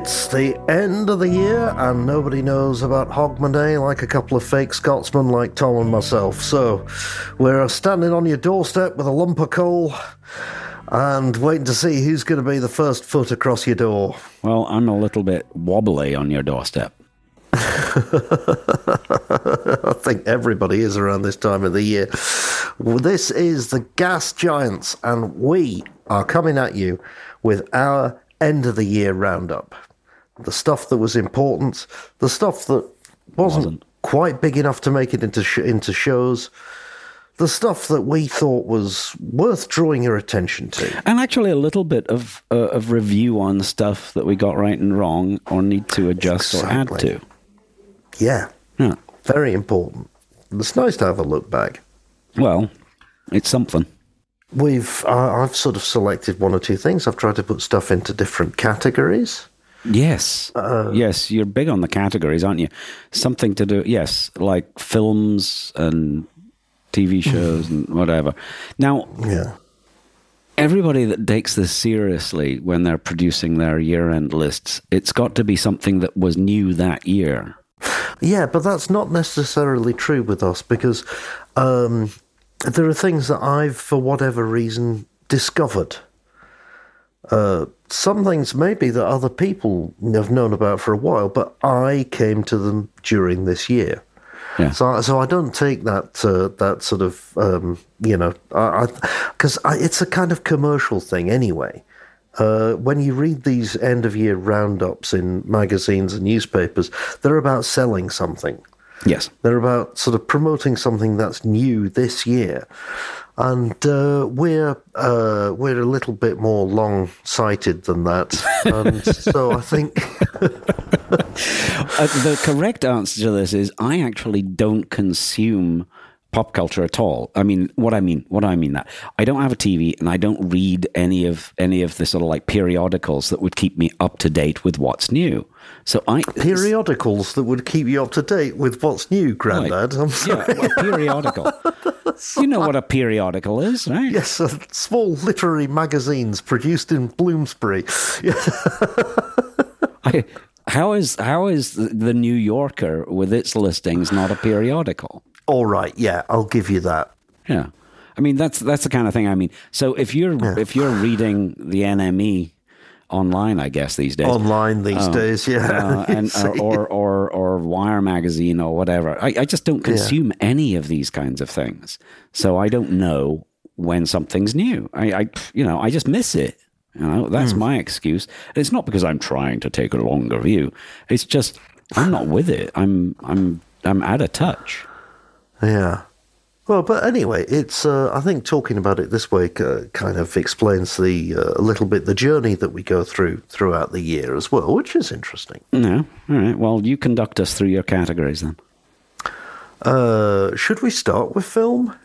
It's the end of the year, and nobody knows about Hogmanay like a couple of fake Scotsmen like Tom and myself. So, we're standing on your doorstep with a lump of coal and waiting to see who's going to be the first foot across your door. Well, I'm a little bit wobbly on your doorstep. I think everybody is around this time of the year. Well, This is the Gas Giants, and we are coming at you with our end of the year roundup. The stuff that was important, the stuff that wasn't, Wasn't. quite big enough to make it into sh- into shows, the stuff that we thought was worth drawing your attention to. And actually, a little bit of uh, of review on stuff that we got right and wrong, or need to adjust or add to. Yeah, Yeah. very important. It's nice to have a look back. Well, it's something. We've uh, I've sort of selected one or two things. I've tried to put stuff into different categories. Yes. Uh, yes, you're big on the categories, aren't you? Something to do, yes, like films and TV shows and whatever. Now, Yeah. everybody that takes this seriously when they're producing their year end lists, it's got to be something that was new that year. Yeah, but that's not necessarily true with us because um, there are things that I've, for whatever reason, discovered. Uh, some things maybe that other people have known about for a while, but I came to them during this year. Yeah. So, so I don't take that uh, that sort of um, you know, because I, it's a kind of commercial thing anyway. Uh, when you read these end of year roundups in magazines and newspapers, they're about selling something. Yes. They're about sort of promoting something that's new this year, and uh, we're uh, we're a little bit more long sighted than that. And so I think Uh, the correct answer to this is I actually don't consume pop culture at all. I mean, what I mean, what do I mean that I don't have a TV and I don't read any of any of the sort of like periodicals that would keep me up to date with what's new. So I periodicals that would keep you up to date with what's new, Grandad. I'm sorry. yeah, well, periodical. you know what a periodical is, right? Yes, uh, small literary magazines produced in Bloomsbury. I, how is how is the New Yorker with its listings not a periodical? All right, yeah, I'll give you that. Yeah, I mean that's that's the kind of thing. I mean, so if you're if you're reading the NME online, I guess these days Online these days, yeah. uh, and or, or or or Wire magazine or whatever. I, I just don't consume any of these kinds of things, so I don't know when something's new. I, I you know I just miss it. You know that's Hmm. my excuse. And it's not because I'm trying to take a longer view. It's just I'm not with it. I'm I'm I'm out of touch. Yeah. Well, but anyway, it's. Uh, I think talking about it this way uh, kind of explains the uh, a little bit the journey that we go through throughout the year as well, which is interesting. No, all right. Well, you conduct us through your categories then. Uh, should we start with film?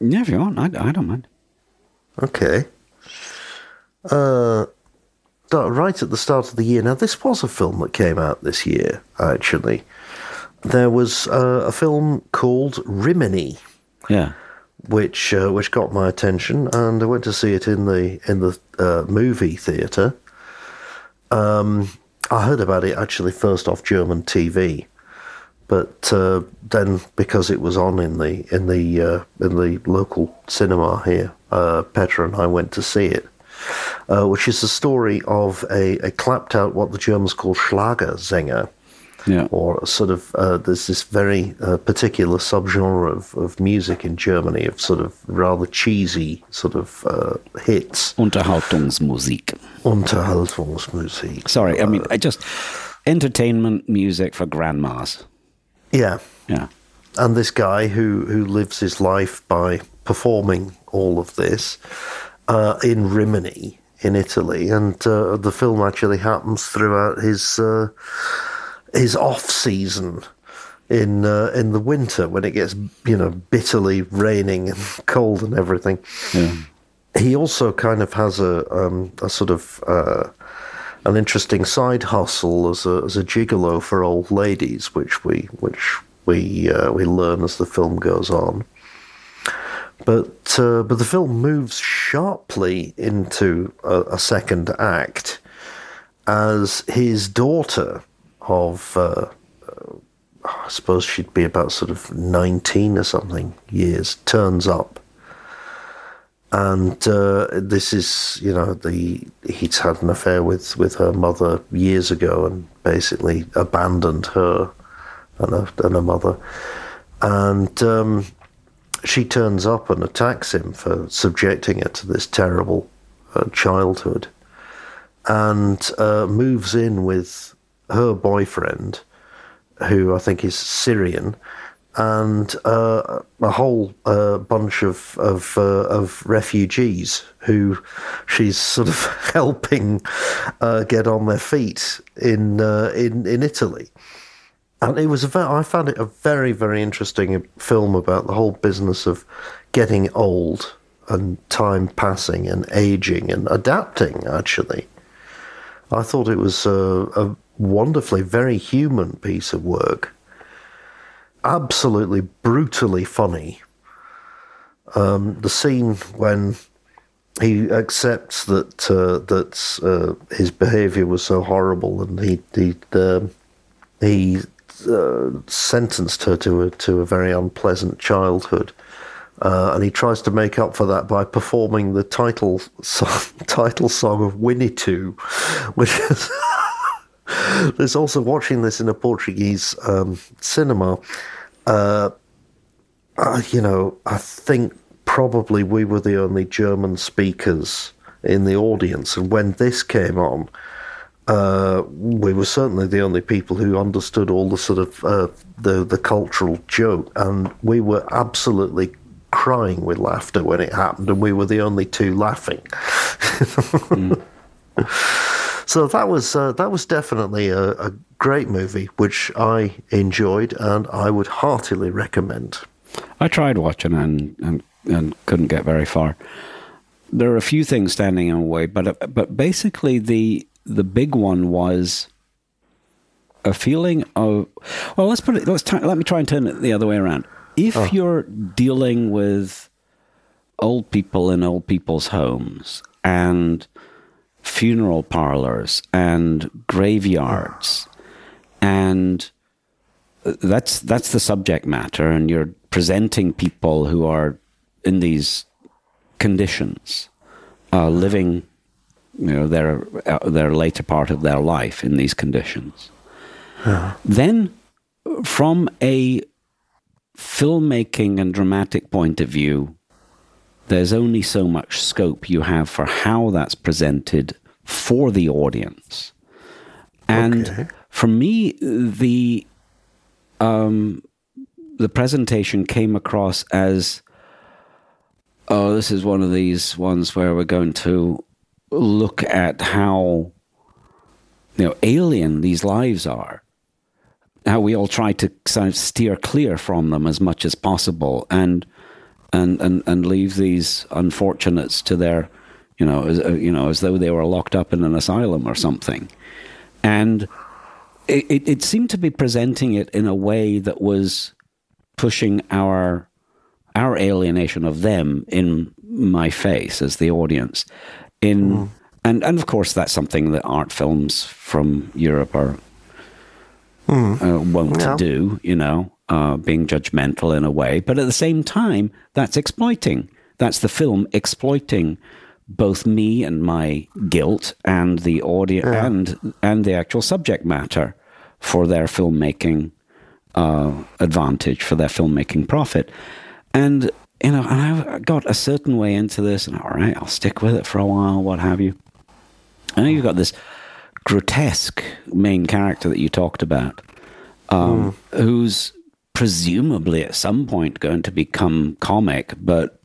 Yeah, if you want, I, I don't mind. Okay. Uh, right at the start of the year. Now, this was a film that came out this year, actually. There was uh, a film called Rimini, Yeah. which uh, which got my attention, and I went to see it in the in the uh, movie theater. Um, I heard about it actually first off German TV, but uh, then because it was on in the in the uh, in the local cinema here, uh, Petra and I went to see it, uh, which is the story of a, a clapped out what the Germans call Schlager Schlagersänger Yeah. or sort of uh, there's this very uh, particular subgenre of, of music in Germany of sort of rather cheesy sort of uh, hits, Unterhaltungsmusik. Unterhaltungsmusik. Sorry, I mean, I just entertainment music for grandmas. Yeah, Yeah. and this guy who who lives his life by performing all of this uh, in Rimini in Italy, and uh, the film actually happens throughout his uh, his off season in uh, in the winter when it gets you know bitterly raining and cold and everything. Yeah. He also kind of has a um, a sort of uh, an interesting side hustle as a as a gigolo for old ladies, which we which we uh, we learn as the film goes on. But uh, but the film moves sharply into a, a second act, as his daughter of, uh, I suppose she'd be about sort of 19 or something years, turns up. And uh, this is, you know, the he'd had an affair with, with her mother years ago and basically abandoned her and her, and her mother. And um, she turns up and attacks him for subjecting her to this terrible uh, childhood and uh, moves in with her boyfriend, who I think is Syrian, and uh, a whole uh, bunch of of, uh, of refugees who she's sort of helping uh, get on their feet in in in Italy. And it was a very, I found it a very, very interesting film about the whole business of getting old and time passing and aging and adapting, actually. I thought it was a, a wonderfully, very human piece of work. Absolutely brutally funny. Um, the scene when he accepts that uh, that uh, his behaviour was so horrible, and he he uh, he uh, sentenced her to a to a very unpleasant childhood, uh, and he tries to make up for that by performing the title song, title song of Winnetou, which is. There's also watching this in a Portuguese um, cinema. Uh, uh, you know, I think probably we were the only German speakers in the audience, and when this came on, uh, we were certainly the only people who understood all the sort of uh, the the cultural joke, and we were absolutely crying with laughter when it happened, and we were the only two laughing. mm. So that was uh, that was definitely a, a great movie, which I enjoyed, and I would heartily recommend. I tried watching and and, and couldn't get very far. There are a few things standing in the way, but but basically the the big one was a feeling of well let's put it let's t- let me try and turn it the other way around if oh. you're dealing with old people in old people's homes and funeral parlors and graveyards and that's that's the subject matter and you're presenting people who are in these conditions uh, living you know their uh, their later part of their life in these conditions. Yeah. Then, from a filmmaking and dramatic point of view, there's only so much scope you have for how that's presented for the audience. And okay. for me, the um, the presentation came across as, oh, this is one of these ones where we're going to look at how you know alien these lives are how we all try to kind of steer clear from them as much as possible and and and, and leave these unfortunates to their you know as, uh, you know as though they were locked up in an asylum or something and it, it, it seemed to be presenting it in a way that was pushing our our alienation of them in my face as the audience in mm. and and of course that's something that art films from Europe are mm. uh, wont yeah. to do. You know, uh, being judgmental in a way, but at the same time, that's exploiting. That's the film exploiting both me and my guilt and the audience yeah. and and the actual subject matter for their filmmaking uh, advantage for their filmmaking profit and you know, and I've got a certain way into this, and all right, I'll stick with it for a while, what have you. Know you've got this grotesque main character that you talked about, um, mm. who's presumably at some point going to become comic, but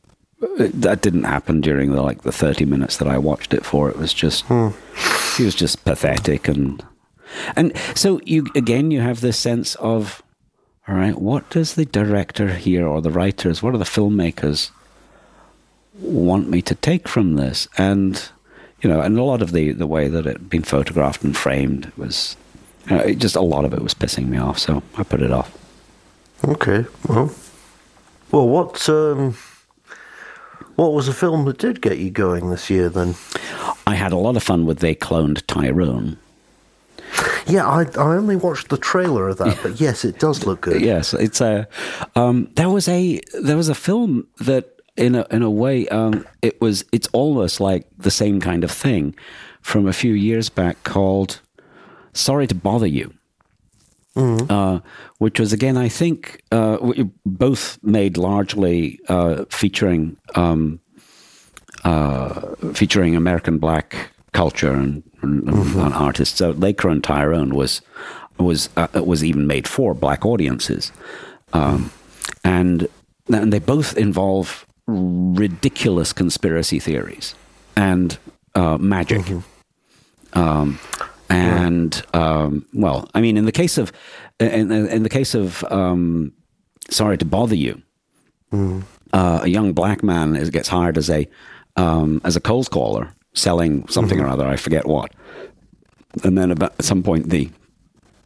that didn't happen during the like the 30 minutes that I watched it for. It was just mm. he was just pathetic and and so you again you have this sense of all right, what does the director here or the writers, what are the filmmakers want me to take from this? And, you know, and a lot of the, the way that it had been photographed and framed was, you know, just a lot of it was pissing me off, so I put it off. Okay, well, well, what, um, what was the film that did get you going this year then? I had a lot of fun with They Cloned Tyrone. Yeah, I, I only watched the trailer of that, but yes, it does look good. Yes, it's a. Um, there was a there was a film that in a in a way um, it was it's almost like the same kind of thing from a few years back called "Sorry to Bother You." Uh, which was again, I think, uh, both made largely uh, featuring um, uh, featuring American black culture and, and, and artists. So Laker and Tyrone was was uh, was even made for black audiences, um, and and they both involve ridiculous conspiracy theories and uh, magic. Um, and um, well, I mean, in the case of in, in the case of um, sorry to bother you, uh, a young black man is, gets hired as a um, as a cold caller selling something or other. I forget what. And then about, at some point, the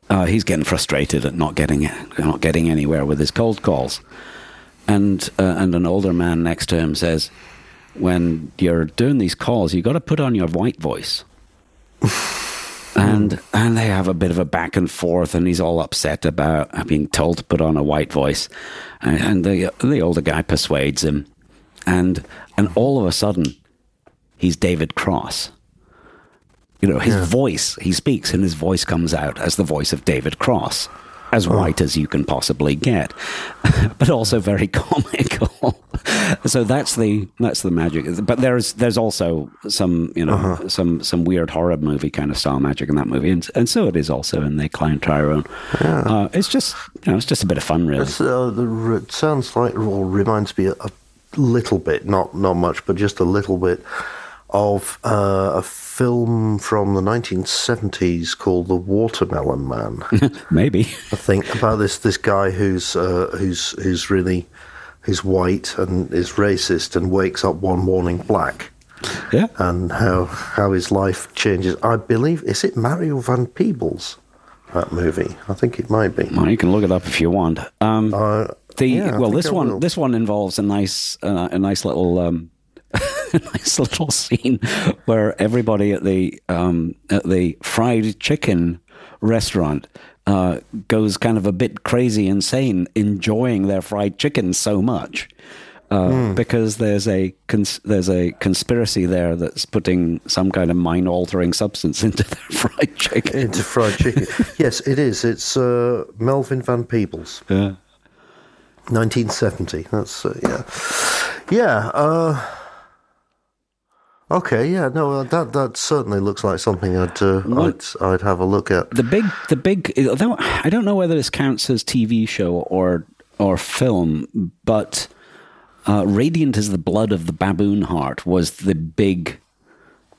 uh, he's getting frustrated at not getting not getting anywhere with his cold calls, and uh, and an older man next to him says, "When you're doing these calls, you've got to put on your white voice." and and they have a bit of a back and forth, and he's all upset about being told to put on a white voice, and, and the the older guy persuades him, and and all of a sudden, he's David Cross. You know, his voice, he speaks and his voice comes out as the voice of David Cross, as white as you can possibly get, but also very comical. so that's the that's the magic. But there's there's also some you know some some weird horror movie kind of style magic in that movie, and, and so it is also in They Cloned Tyrone. Uh, it's just you know it's just a bit of fun, really. Uh, the, it sounds like, or reminds me a, a little bit, not not much, but just a little bit of uh, a film from the 1970s called The Watermelon Man. Maybe. I think about this this guy who's uh, who's who's really who's white and is racist and wakes up one morning black. Yeah. and how how his life changes. I believe is it Mario Van Peebles that movie. I think it might be. Well, you can look it up if you want. Um, Uh, the yeah, well, this one will. this one involves a nice uh, a nice little um, a nice little scene where everybody at the um, at the fried chicken restaurant uh, goes kind of a bit crazy insane, enjoying their fried chicken so much. Uh, Hmm. Because there's a cons- there's a conspiracy there that's putting some kind of mind altering substance into their fried chicken. into fried chicken. yes, it is. It's uh, Melvin Van Peebles, Yeah. 1970. That's uh, yeah, yeah. Uh, okay, yeah. No, uh, that that certainly looks like something I'd uh, I'd I'd have a look at. the big the big although I don't know whether this counts as TV show or or film, but uh, Radiant as the Blood of the Baboon Heart was the big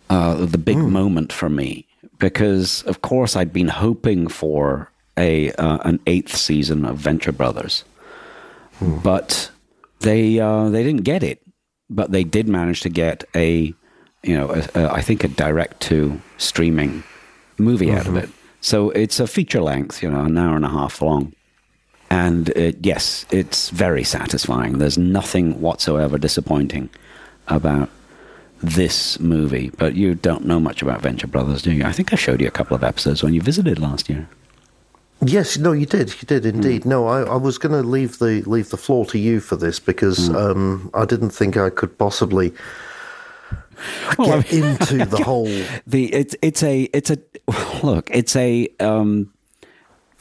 uh, the big moment for me because of course I'd been hoping for a uh, an eighth season of Venture Brothers, but they uh, they didn't get it, but they did manage to get a you know a, a, I think a direct to streaming movie out of mm-hmm. it. So it's a feature length, you know, an hour and a half long. And it, yes, it's very satisfying. There's nothing whatsoever disappointing about this movie. But you don't know much about Venture Brothers, do you? I think I showed you a couple of episodes when you visited last year. Yes, no, you did. You did indeed. Hmm. No, I, I was going to leave the leave the floor to you for this because hmm. um, I didn't think I could possibly Well, I get into the whole. the it's it's a it's a look it's a um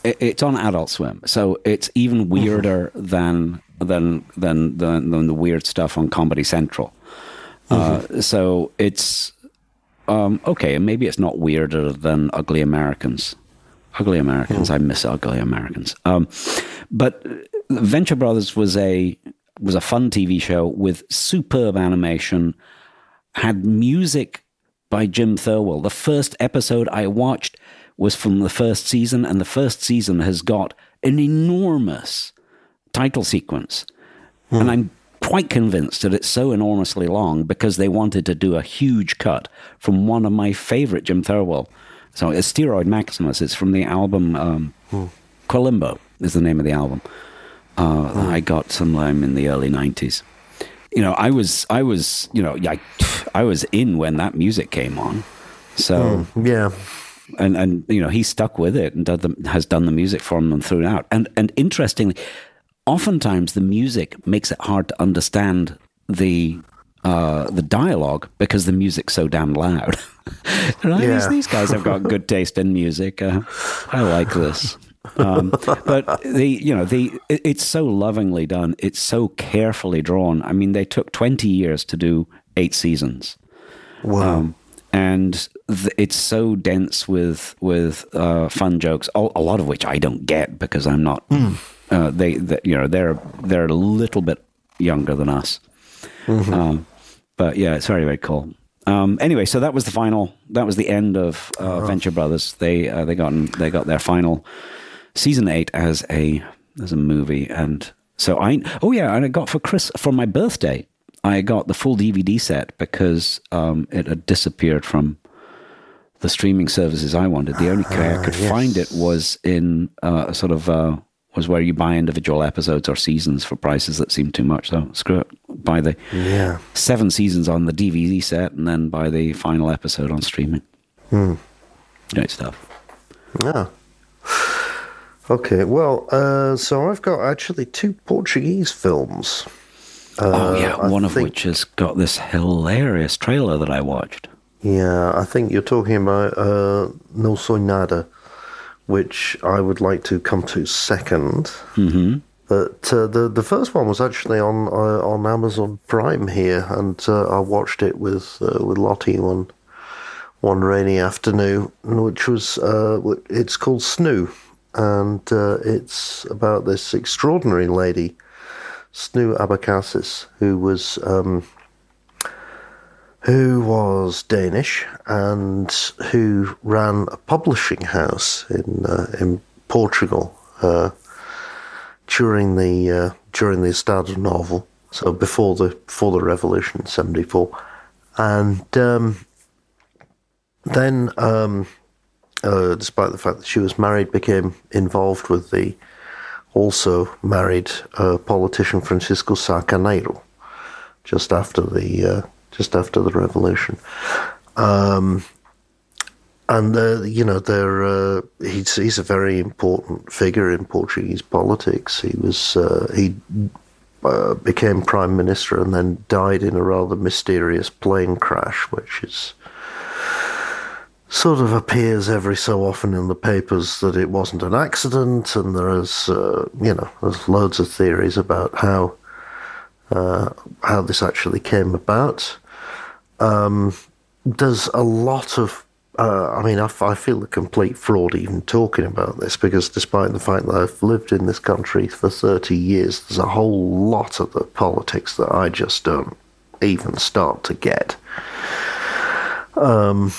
it, it's on adult swim so it's even weirder than than than than than the weird stuff on comedy central. Uh so it's um okay and maybe it's not weirder than ugly americans. Ugly americans i miss ugly americans. Um but venture brothers was a was a fun tv show with superb animation had music by Jim Thirlwell. The first episode I watched was from the first season, and the first season has got an enormous title sequence. And I'm quite convinced that it's so enormously long because they wanted to do a huge cut from one of my favorite Jim Thirlwell. So it's Steroid Maximus. It's from the album um, Quilombo is the name of the album. Uh, that I got sometime in the early 90s you know, I was, I was, you know, I, I was in when that music came on. So, Yeah, and and you know he stuck with it and the, has done the music for them throughout. And and interestingly, oftentimes the music makes it hard to understand the uh, the dialogue because the music's so damn loud. right? Yeah. these, these guys have got good taste in music. Uh, I like this. um, but the you know the it, it's so lovingly done. It's so carefully drawn. I mean, they took twenty years to do eight seasons. Wow. Um, and th- it's so dense with with uh, fun jokes, a, a lot of which I don't get because I'm not. Uh, they, they, you know, they're they're a little bit younger than us. Um, but yeah, it's very very cool. Um, anyway, so that was the final. That was the end of uh, Venture Brothers. They uh, they got they got their final season eight as a as a movie, and so I oh yeah, and I got for Chris for my birthday. I got the full DVD set because um, it had disappeared from the streaming services I wanted. The only way I could find it was in uh, a sort of uh, was where you buy individual episodes or seasons for prices that seemed too much. So screw it, buy the Yeah. seven seasons on the DVD set and then buy the final episode on streaming. Great stuff. Yeah. Okay, well, uh, so I've got actually two Portuguese films. oh yeah, I one of think- which has got this hilarious trailer that I watched. Yeah, I think you're talking about uh, Não Sou Nada, which I would like to come to 2nd Mm-hmm. But uh, the the first one was actually on uh, on Amazon Prime here, and uh, I watched it with uh, with Lottie one one rainy afternoon, which was uh, it's called Snu, and uh, it's about this extraordinary lady, Snu Abecassis, who was. Um, who was Danish and who ran a publishing house in uh, in Portugal uh, during the uh, during the Estado Novo, so before the before the revolution in '74, and um, then, um, uh, despite the fact that she was married, became involved with the also married uh, politician Francisco Sá Carneiro just after the uh, just after the revolution. Um, and uh, you know, they're, uh, he's he's a very important figure in Portuguese politics. He was uh, he uh, became prime minister and then died in a rather mysterious plane crash, which is sort of appears every so often in the papers that it wasn't an accident, and there is uh, you know there's loads of theories about how uh, how this actually came about. Um, there's a lot of, uh, I mean, I, feel a complete fraud even talking about this because despite the fact that I've lived in this country for 30 years, there's a whole lot of the politics that I just don't even start to get. Um,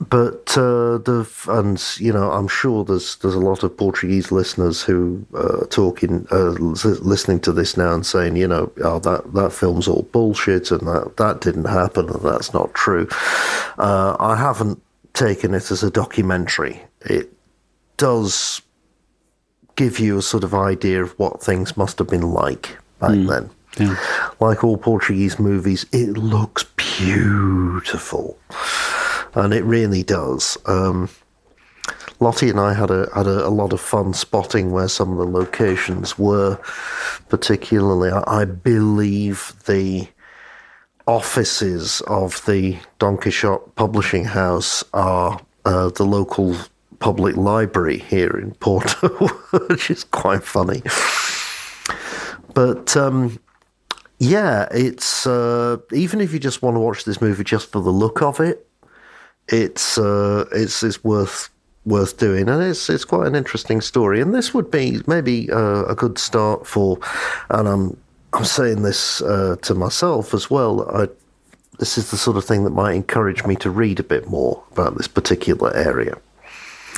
but uh, the and you know I'm sure there's there's a lot of Portuguese listeners who uh, talking uh, listening to this now and saying you know oh that that film's all bullshit and that that didn't happen and that's not true. Uh, I haven't taken it as a documentary. It does give you a sort of idea of what things must have been like back then. Like all Portuguese movies, it looks beautiful and it really does. Um, Lottie and I had a had a, a lot of fun spotting where some of the locations were. Particularly, I, I believe the offices of the Don Quixote Publishing House are uh, the local public library here in Porto, which is quite funny. But um, yeah, it's uh, even if you just want to watch this movie just for the look of it, it's uh, it's it's worth worth doing, and it's it's quite an interesting story. And this would be maybe uh, a good start for, and I'm I'm saying this uh, to myself as well. I, this is the sort of thing that might encourage me to read a bit more about this particular area.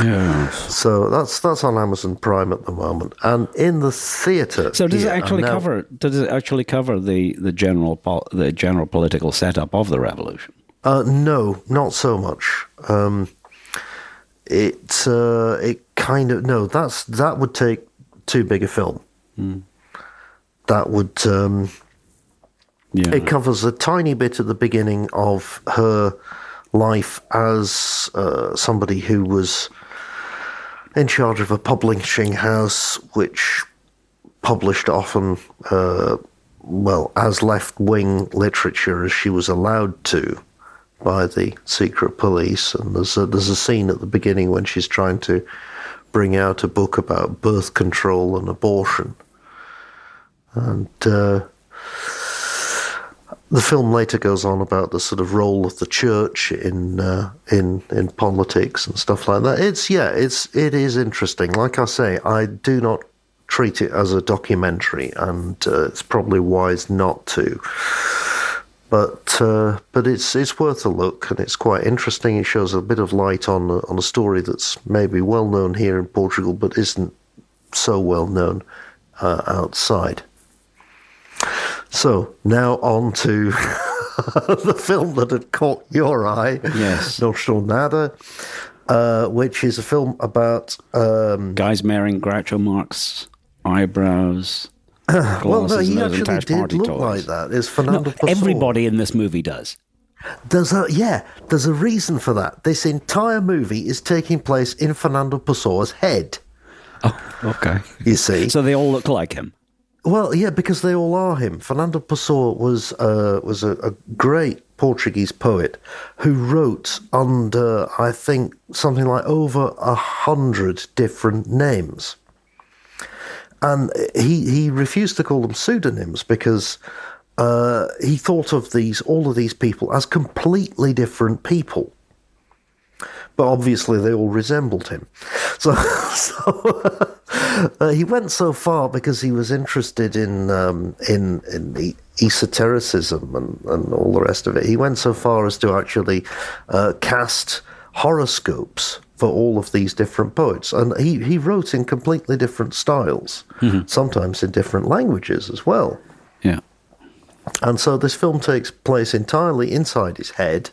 Yes. So that's that's on Amazon Prime at the moment, and in the theatre. So does it actually now- cover? Does it actually cover the the general the general political setup of the revolution? Uh, no, not so much. Um, it uh, it kind of no. That's that would take too big a film. That would um, Yeah. it covers a tiny bit at the beginning of her life as uh, somebody who was in charge of a publishing house which published often, uh, well, as left wing literature as she was allowed to by the secret police. And there's a, there's a scene at the beginning when she's trying to bring out a book about birth control and abortion. And uh, the film later goes on about the sort of role of the church in uh, in in politics and stuff like that. It's yeah, it's it is interesting. Like I say, I do not treat it as a documentary, and uh, it's probably wise not to. But uh, but it's it's worth a look, and it's quite interesting. It shows a bit of light on on a story that's maybe well known here in Portugal, but isn't so well known uh, outside. So now on to the film that had caught your eye. Yes. No Nada, uh, which is a film about. Um, Guys marrying Groucho Marx eyebrows. Well, no, he actually did look toys. like that. It's Fernando No, everybody in this movie does. There's a yeah. There's a reason for that. This entire movie is taking place in Fernando Pessoa's head. Oh, okay. You see. So they all look like him. Well, yeah, because they all are him. Fernando Pessoa was uh, was a, a great Portuguese poet who wrote under, I think, something like over a hundred different names, and he he refused to call them pseudonyms because uh, he thought of these all of these people as completely different people. But obviously, they all resembled him. So, so uh, he went so far because he was interested in um, in in esotericism and, and all the rest of it. He went so far as to actually uh, cast horoscopes for all of these different poets, and he he wrote in completely different styles, sometimes in different languages as well. Yeah. And so this film takes place entirely inside his head,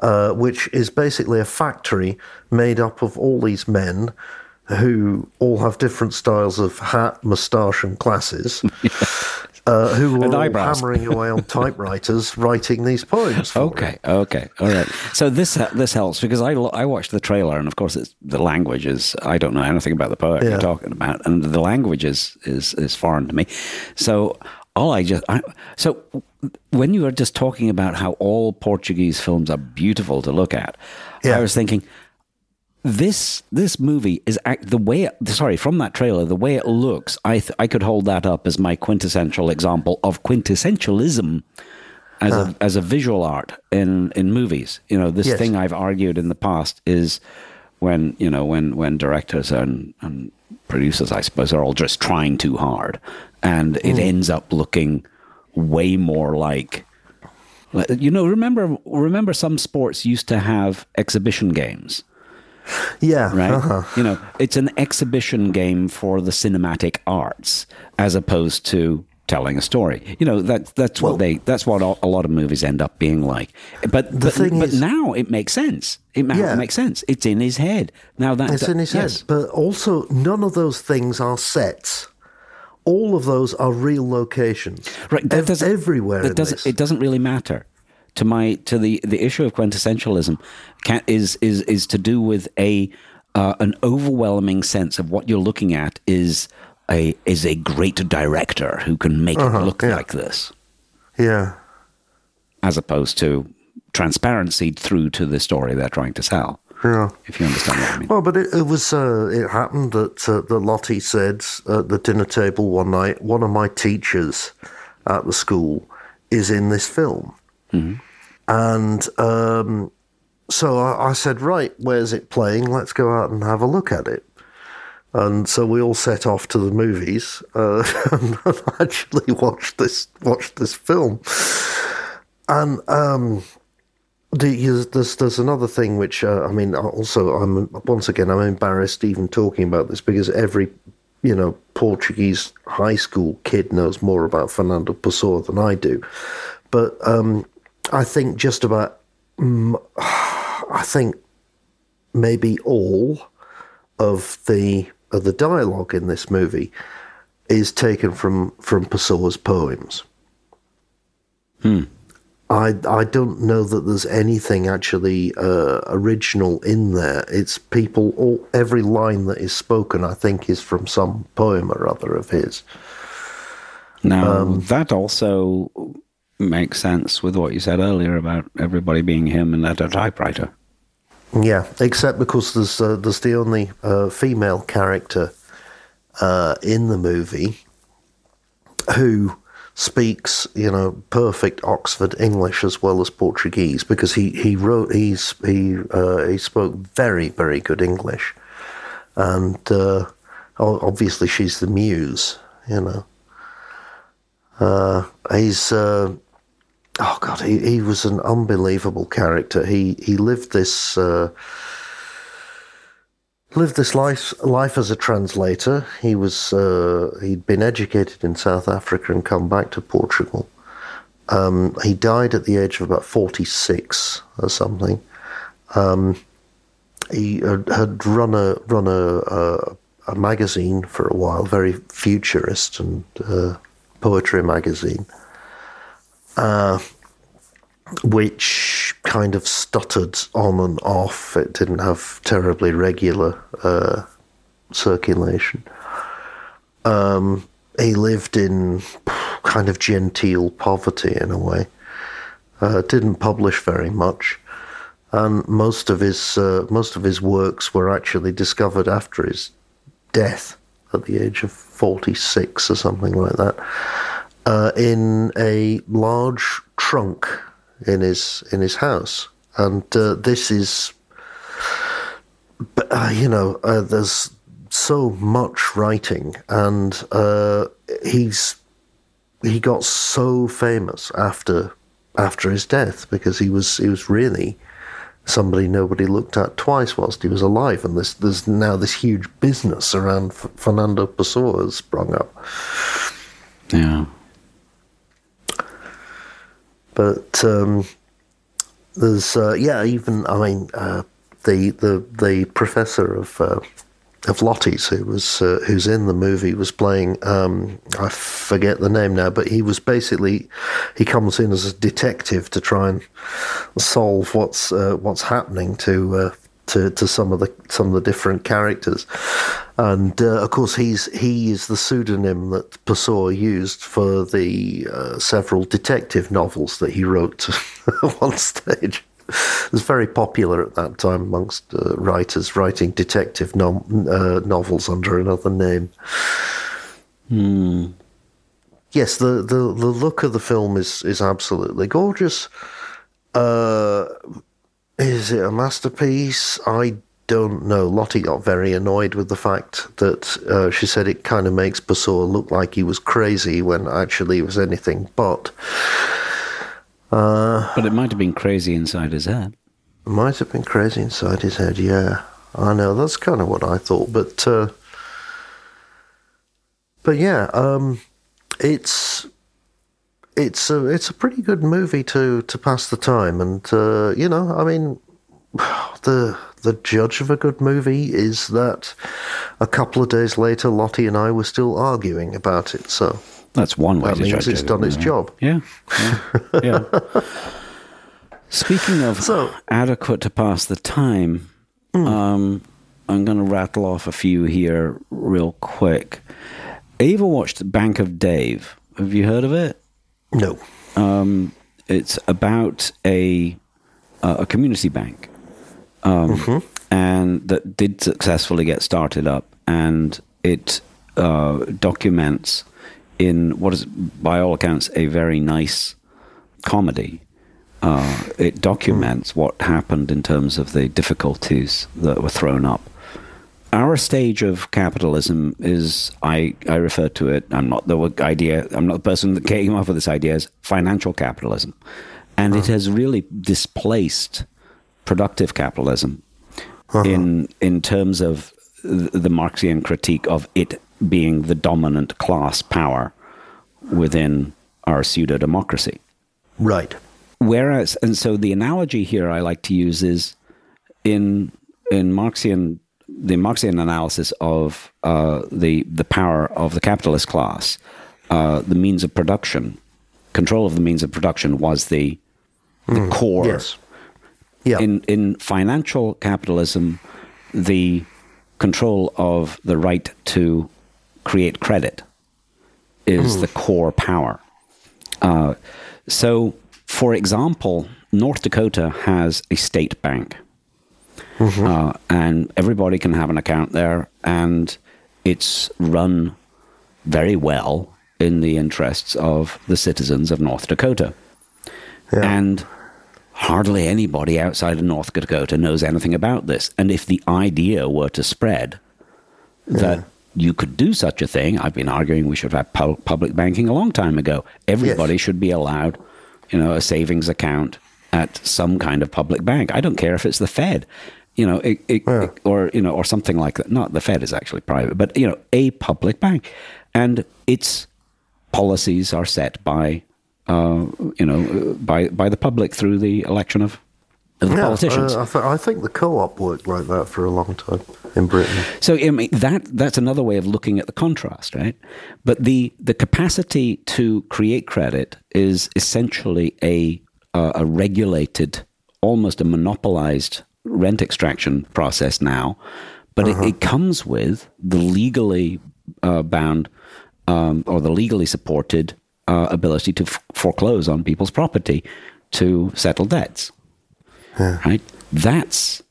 uh, which is basically a factory made up of all these men who all have different styles of hat, moustache, and glasses, uh, who were hammering away on typewriters writing these poems. For him. Okay. Okay. All right. So this this helps because I I watched the trailer and of course it's the language is I don't know anything about the poet Yeah. you're talking about and the language is is is foreign to me. So all I just I, so when you were just talking about how all Portuguese films are beautiful to look at, Yeah. I was thinking this this movie is act, the way it, sorry from that trailer the way it looks I th- I could hold that up as my quintessential example of quintessentialism as a as a visual art in in movies. You know this Yes. thing I've argued in the past is when you know when when directors and and producers I suppose are all just trying too hard and it hmm. ends up looking way more like you know remember remember some sports used to have exhibition games Yeah, right? uh-huh. You know, it's an exhibition game for the cinematic arts as opposed to telling a story. You know, that that's what they that's what a lot of movies end up being like. But but, thing but is- now it makes sense. It Yeah. makes sense. It's in his head. Now that It's in his yes. head. But also, none of those things are sets. All of those are real locations. Right, that Ev- everywhere It in doesn't. It doesn't really matter. To my to the the issue of quintessentialism can, is is is to do with a uh, an overwhelming sense of what you're looking at is a is a great director who can make it look Uh-huh, yeah. like this, yeah. as opposed to transparency through to the story they're trying to sell. Yeah. If you understand what I mean. Well, but it, it was. Uh, it happened that uh, that Lottie said at the dinner table one night, one of my teachers at the school is in this film, and um, so I, I said, right, where's it playing? Let's go out and have a look at it. And so we all set off to the movies uh, and actually watched this watched this film. And um, the, there's there's another thing which uh, I mean also I'm once again I'm embarrassed even talking about this because every you know Portuguese high school kid knows more about Fernando Pessoa than I do, but um, I think just about mm, I think maybe all of the of the dialogue in this movie is taken from from Pessoa's poems. Hmm. I I don't know that there's anything actually uh, original in there. It's people. All every line that is spoken, I think, is from some poem or other of his. Now that also makes sense with what you said earlier about everybody being him and at a typewriter. Yeah, except because there's uh, there's the only uh, female character uh, in the movie who speaks, you know, perfect Oxford English as well as Portuguese because he he wrote he's he uh, he spoke very very good English, and uh, obviously she's the muse, you know. Uh, he's oh god, he, he was an unbelievable character. He he lived this uh, lived this life life as a translator. He was uh, he'd been educated in South Africa and come back to Portugal. Um, he died at the age of about forty six or something. Um, he had, run a run a, a a magazine for a while, very futurist and uh, poetry magazine which kind of stuttered on and off. It didn't have terribly regular uh, circulation. Um, he lived in kind of genteel poverty in a way. Uh, didn't publish very much, and most of his uh, most of his works were actually discovered after his death at the age of forty six or something like that uh, in a large trunk in his in his house, and uh, this is, uh, you know, uh, there's so much writing, and uh, he's he got so famous after after his death because he was he was really somebody nobody looked at twice whilst he was alive, and this there's now this huge business around F- Fernando Pessoa has sprung up. Yeah. But um, there's uh, yeah even I mean uh, the the the professor of uh, of Lottie's who was uh, who's in the movie was playing um, I forget the name now but he was basically he comes in as a detective to try and solve what's uh, what's happening to uh, to, to some of the some of the different characters, and uh, of course he's he is the pseudonym that Pessoa used for the uh, several detective novels that he wrote at one stage. It was very popular at that time amongst uh, writers writing detective no- uh, novels under another name. Yes, the, the, the look of the film is, is absolutely gorgeous. Uh, is it a masterpiece? I don't know. Lottie got very annoyed with the fact that uh, she said it kind of makes Pessoa look like he was crazy when actually he was anything but. But it might have been crazy inside his head. Might have been crazy inside his head, yeah. I know, that's kind of what I thought. But, uh, but yeah, um, it's it's a it's a pretty good movie to to pass the time, and uh, you know, I mean, the the judge of a good movie is that a couple of days later, Lottie and I were still arguing about it. So That's one way that to means it's it, done its yeah. job. Yeah. Yeah. yeah. Speaking of So- adequate to pass the time, um, I'm going to rattle off a few here real quick. Ava watched Bank of Dave. Have you heard of it? No, Um, it's about a uh, a community bank, um, and that did successfully get started up, and it uh, documents in what is, by all accounts, a very nice comedy. Uh, it documents what happened in terms of the difficulties that were thrown up. Our stage of capitalism is, I, I refer to it, I'm not the idea, I'm not the person that came up with this idea, as financial capitalism. And it uh-huh. has really displaced productive capitalism uh-huh. in, in terms of the Marxian critique of it being the dominant class power within our pseudo democracy. right. Whereas, and so the analogy here I like to use is in in Marxian the Marxian analysis of uh, the the power of the capitalist class, uh, the means of production, control of the means of production was the the core. Yes. Yeah. In in financial capitalism, the control of the right to create credit is the core power. Uh, so, for example, North Dakota has a state bank, uh, and everybody can have an account there, and it's run very well in the interests of the citizens of North Dakota. Yeah. And hardly anybody outside of North Dakota knows anything about this. And if the idea were to spread that you could do such a thing, I've been arguing we should have pu- public banking a long time ago. Everybody Yes. should be allowed, you know, a savings account at some kind of public bank. I don't care if it's the Fed, you know, it, it, Yeah. or you know, or something like that. Not the Fed is actually private, but you know, a public bank, and its policies are set by, uh, you know, by by the public through the election of, of the Yeah, politicians. uh, I, th- I think the co-op worked like that for a long time in Britain. So I mean, that that's another way of looking at the contrast, right? But the the capacity to create credit is essentially a uh, a regulated, almost a monopolized rent extraction process now, but it, it comes with the legally uh, bound um, or the legally supported uh, ability to f- foreclose on people's property to settle debts. Right? That's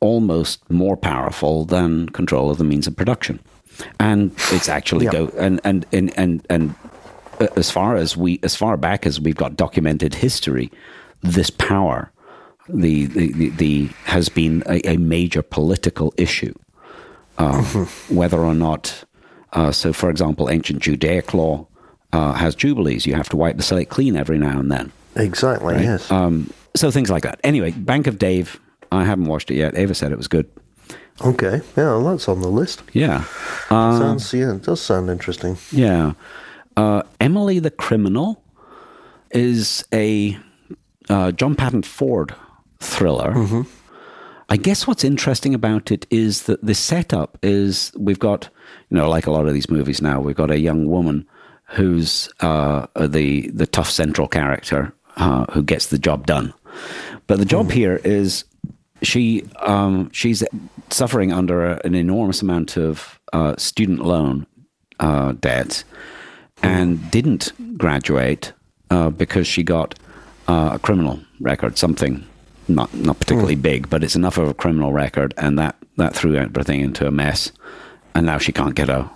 almost more powerful than control of the means of production. And it's actually Yeah. go and and and and and uh, as far as we as far back as we've got documented history, this power, the the the, the has been a, a major political issue. Um, Whether or not, uh, so for example, ancient Judaic law uh, has jubilees. You have to wipe the slate clean every now and then. Exactly. Yes. Um, so things like that. Anyway, Bank of Dave. I haven't watched it yet. Ava said it was good. okay. Yeah, well, that's on the list. Yeah, uh, Sounds. Yeah, it does sound interesting. yeah. Uh, Emily the Criminal is a uh, John Patton Ford thriller. I guess what's interesting about it is that the setup is we've got, you know, like a lot of these movies now, we've got a young woman who's uh, the the tough central character uh, who gets the job done. But the job here is she um, she's suffering under a, an enormous amount of uh, student loan uh, debt and didn't graduate uh, because she got uh, a criminal record, something not not particularly big, but it's enough of a criminal record, and that that threw everything into a mess. And now she can't get a,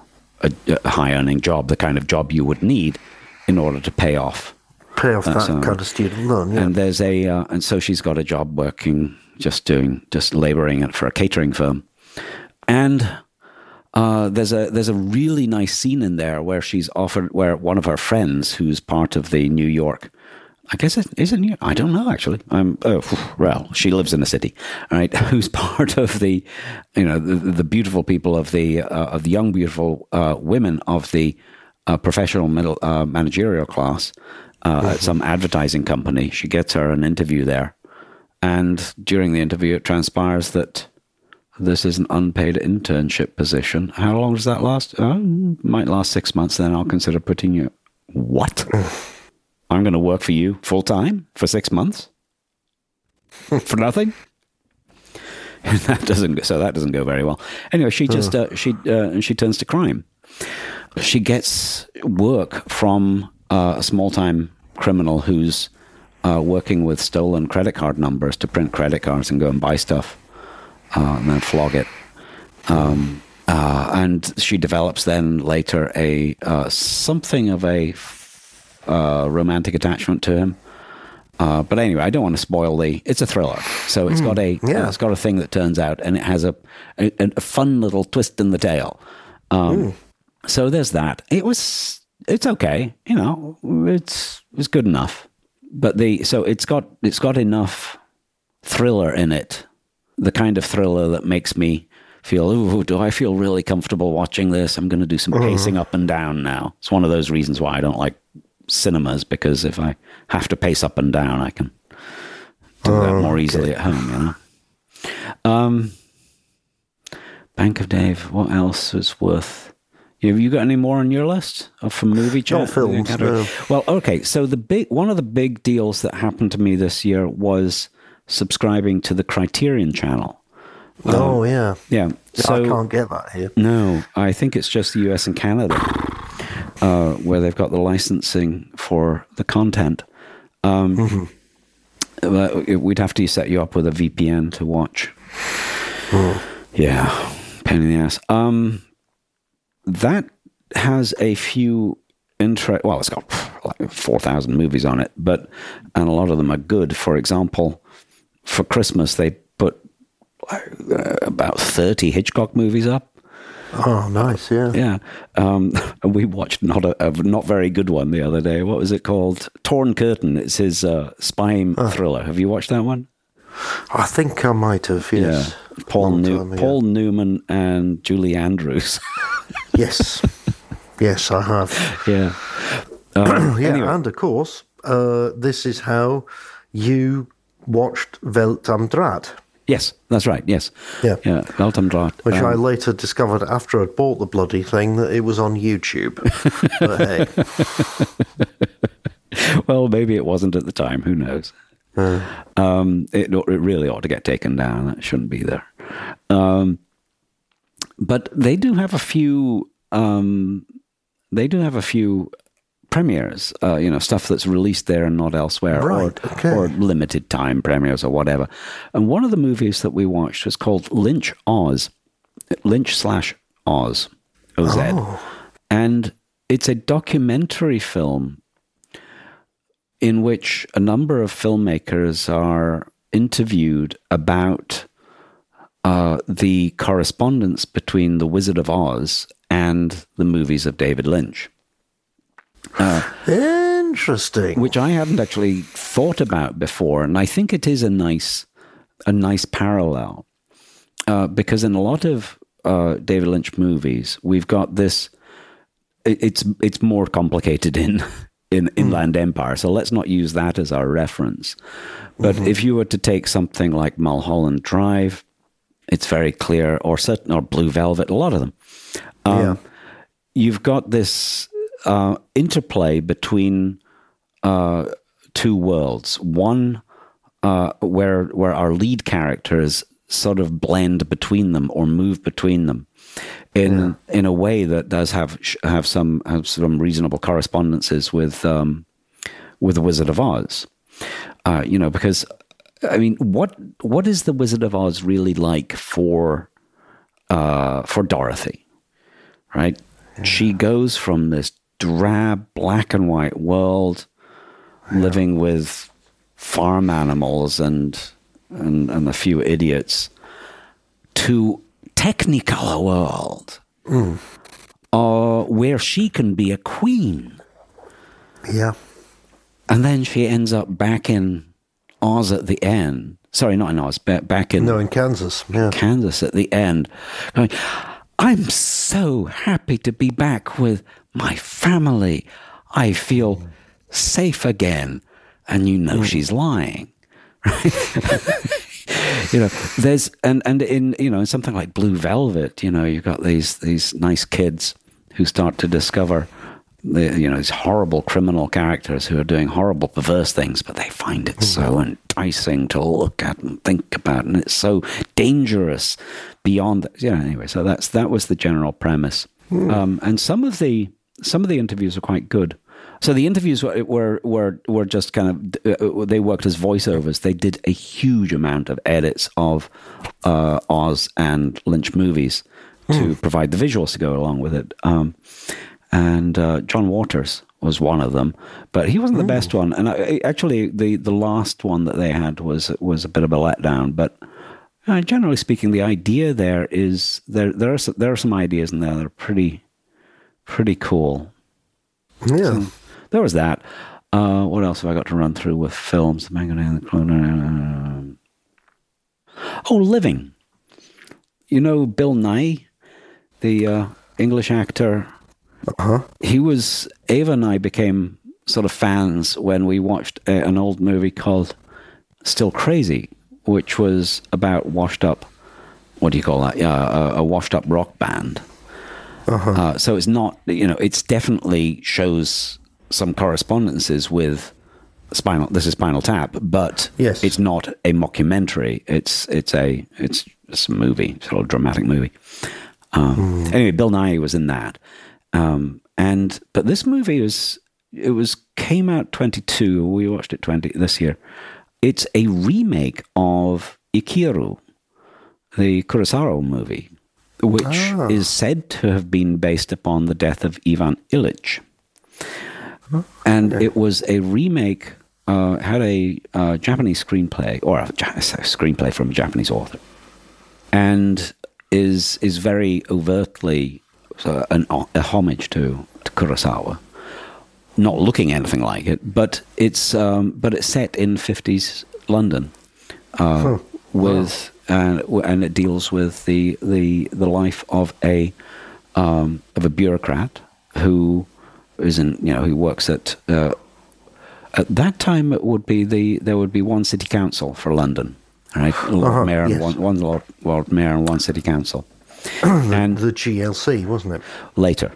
a, a high earning job, the kind of job you would need in order to pay off Pay off That's, that kind of student loan. Yeah. and there's a uh, and so she's got a job working just doing just laboring it for a catering firm and uh, there's a there's a really nice scene in there where she's offered where one of her friends who's part of the New York I guess it is it New I don't know actually I'm oh well she lives in the city right? who's part of the you know the, the beautiful people of the uh, of the young beautiful uh, women of the uh, professional middle uh, managerial class uh, at some advertising company. She gets her an interview there, and during the interview, it transpires that this is an unpaid internship position. How long does that last? Oh, might last six months. Then I'll consider putting you. What? I'm going to work for you full time for six months for nothing. And that doesn't so that doesn't go very well. Anyway, she just uh, she uh, she turns to crime. She gets work from uh, a small time criminal who's uh, working with stolen credit card numbers to print credit cards and go and buy stuff uh, and then flog it. Um, uh, and she develops then later a uh, something of a uh, romantic attachment to him. Uh, but anyway, I don't want to spoil the. It's a thriller, so it's got a yeah. it's got a thing that turns out, and it has a a, a fun little twist in the tail. Um, so there's that. It was it's okay, you know, it's it's good enough. But the so it's got it's got enough thriller in it, the kind of thriller that makes me feel, ooh, do I feel really comfortable watching this? I'm going to do some pacing up and down now. It's one of those reasons why I don't like cinemas because if I have to pace up and down, I can do that more easily at home, you know. Um, Bank of Dave. What else is worth Have you got any more on your list of from movie chat? Films, no. Well, okay. So the big one of the big deals that happened to me this year was subscribing to the Criterion Channel. oh yeah, Yeah. So I can't get that here. no, I think it's just the US and Canada uh, where they've got the licensing for the content. Um, it- we'd have to set you up with a VPN to watch. Yeah, pain in the ass. Um, that has a few interest. Well, it's got like four thousand movies on it, but and a lot of them are good. For example, for Christmas they put uh, about thirty Hitchcock movies up. Oh, nice. Yeah. Yeah, um, and we watched not a, a not very good one the other day. What was it called? Torn Curtain. It's his uh, spy thriller. Have you watched that one? I think I might have. Yes. Yeah, Paul New- time ago. Paul Newman and Julie Andrews. Yes. yes, I have. yeah. Um, Yeah, anyway, and of course, uh, this is how you watched Welt am Draht, yes, that's right. Yes. Yeah. Yeah. Welt am Draht. which Um, I later discovered after I'd bought the bloody thing that it was on YouTube. but hey, well, maybe it wasn't at the time. Who knows? Um, it, it really ought to get taken down. It shouldn't be there. Um, but they do have a few. Um, they do have a few premieres. Uh, you know, stuff that's released there and not elsewhere, Right, or, okay. or limited time premieres or whatever. And one of the movies that we watched was called Lynch Oz, Lynch slash Oz, Oz, and it's a documentary film in which a number of filmmakers are interviewed about uh, the correspondence between The Wizard of Oz and the movies of David Lynch, interesting. which I hadn't actually thought about before, and I think it is a nice, a nice parallel, uh, because in a lot of uh, David Lynch movies, we've got this. it- It's it's more complicated in in Inland Empire, so let's not use that as our reference. But if you were to take something like Mulholland Drive, it's very clear, or certain, or Blue Velvet, a lot of them. Um, yeah. You've got this uh, interplay between uh, two worlds. One uh, where where our lead characters sort of blend between them or move between them in in a way that does have have some have some reasonable correspondences with um, with the Wizard of Oz. Uh, you know, because I mean, what what is the Wizard of Oz really like for uh, for Dorothy? Right, she goes from this drab black and white world, living with farm animals and and and a few idiots, to Technicolor world, uh, where she can be a queen. Yeah. And then she ends up back in Oz at the end. Sorry, not in Oz, ba- back in No, in Kansas. Yeah. Kansas at the end. Going, I'm so happy to be back with my family. I feel mm. safe again. And you know mm. she's lying. you know, there's and and in you know in something like Blue Velvet, you know, you've got these these nice kids who start to discover the you know these horrible criminal characters who are doing horrible perverse things, but they find it so mm. enticing to look at and think about, and it's so dangerous beyond. Yeah, anyway, so that's that was the general premise, um, and some of the some of the interviews are quite good. So the interviews were were were, were just kind of uh, they worked as voiceovers. They did a huge amount of edits of uh, Oz and Lynch movies to provide the visuals to go along with it. Um, and uh, John Waters was one of them, but he wasn't the best one. And I- actually, the the last one that they had was was a bit of a letdown. But uh, generally speaking, the idea there is there there are some, there are some ideas in there that are pretty pretty cool. Yeah. There was that. Uh, what else have I got to run through with films? The Mango and the Clone. Oh, Living. You know Bill Nighy, the uh, English actor. Uh-huh. He was. Ava and I became sort of fans when we watched a, an old movie called Still Crazy, which was about washed up. What do you call that? Yeah, a, a washed up rock band. Uh, so it's not, you know, it's definitely shows some correspondences with Spinal. This is Spinal Tap, but Yes. it's not a mockumentary. It's it's a it's, it's a movie, sort of dramatic movie. Um, Anyway, Bill Nighy was in that, um, and but this movie was it was came out twenty two. We watched it twenty this year. It's a remake of Ikiru, the Kurosawa movie, which is said to have been based upon the death of Ivan Ilyich. And it was a remake, uh, had a uh, Japanese screenplay, or a, Ja- a screenplay from a Japanese author, and is is very overtly an, a homage to, to Kurosawa. Not looking anything like it, but it's um, but it's set in fifties London, uh, with and and it deals with the the the life of a um, of a bureaucrat who is in you know who works at uh, at that time it would be the there would be one city council for London, right? Lord Uh-huh, mayor and one, one Lord, Lord mayor and one city council. and The GLC, wasn't it? later,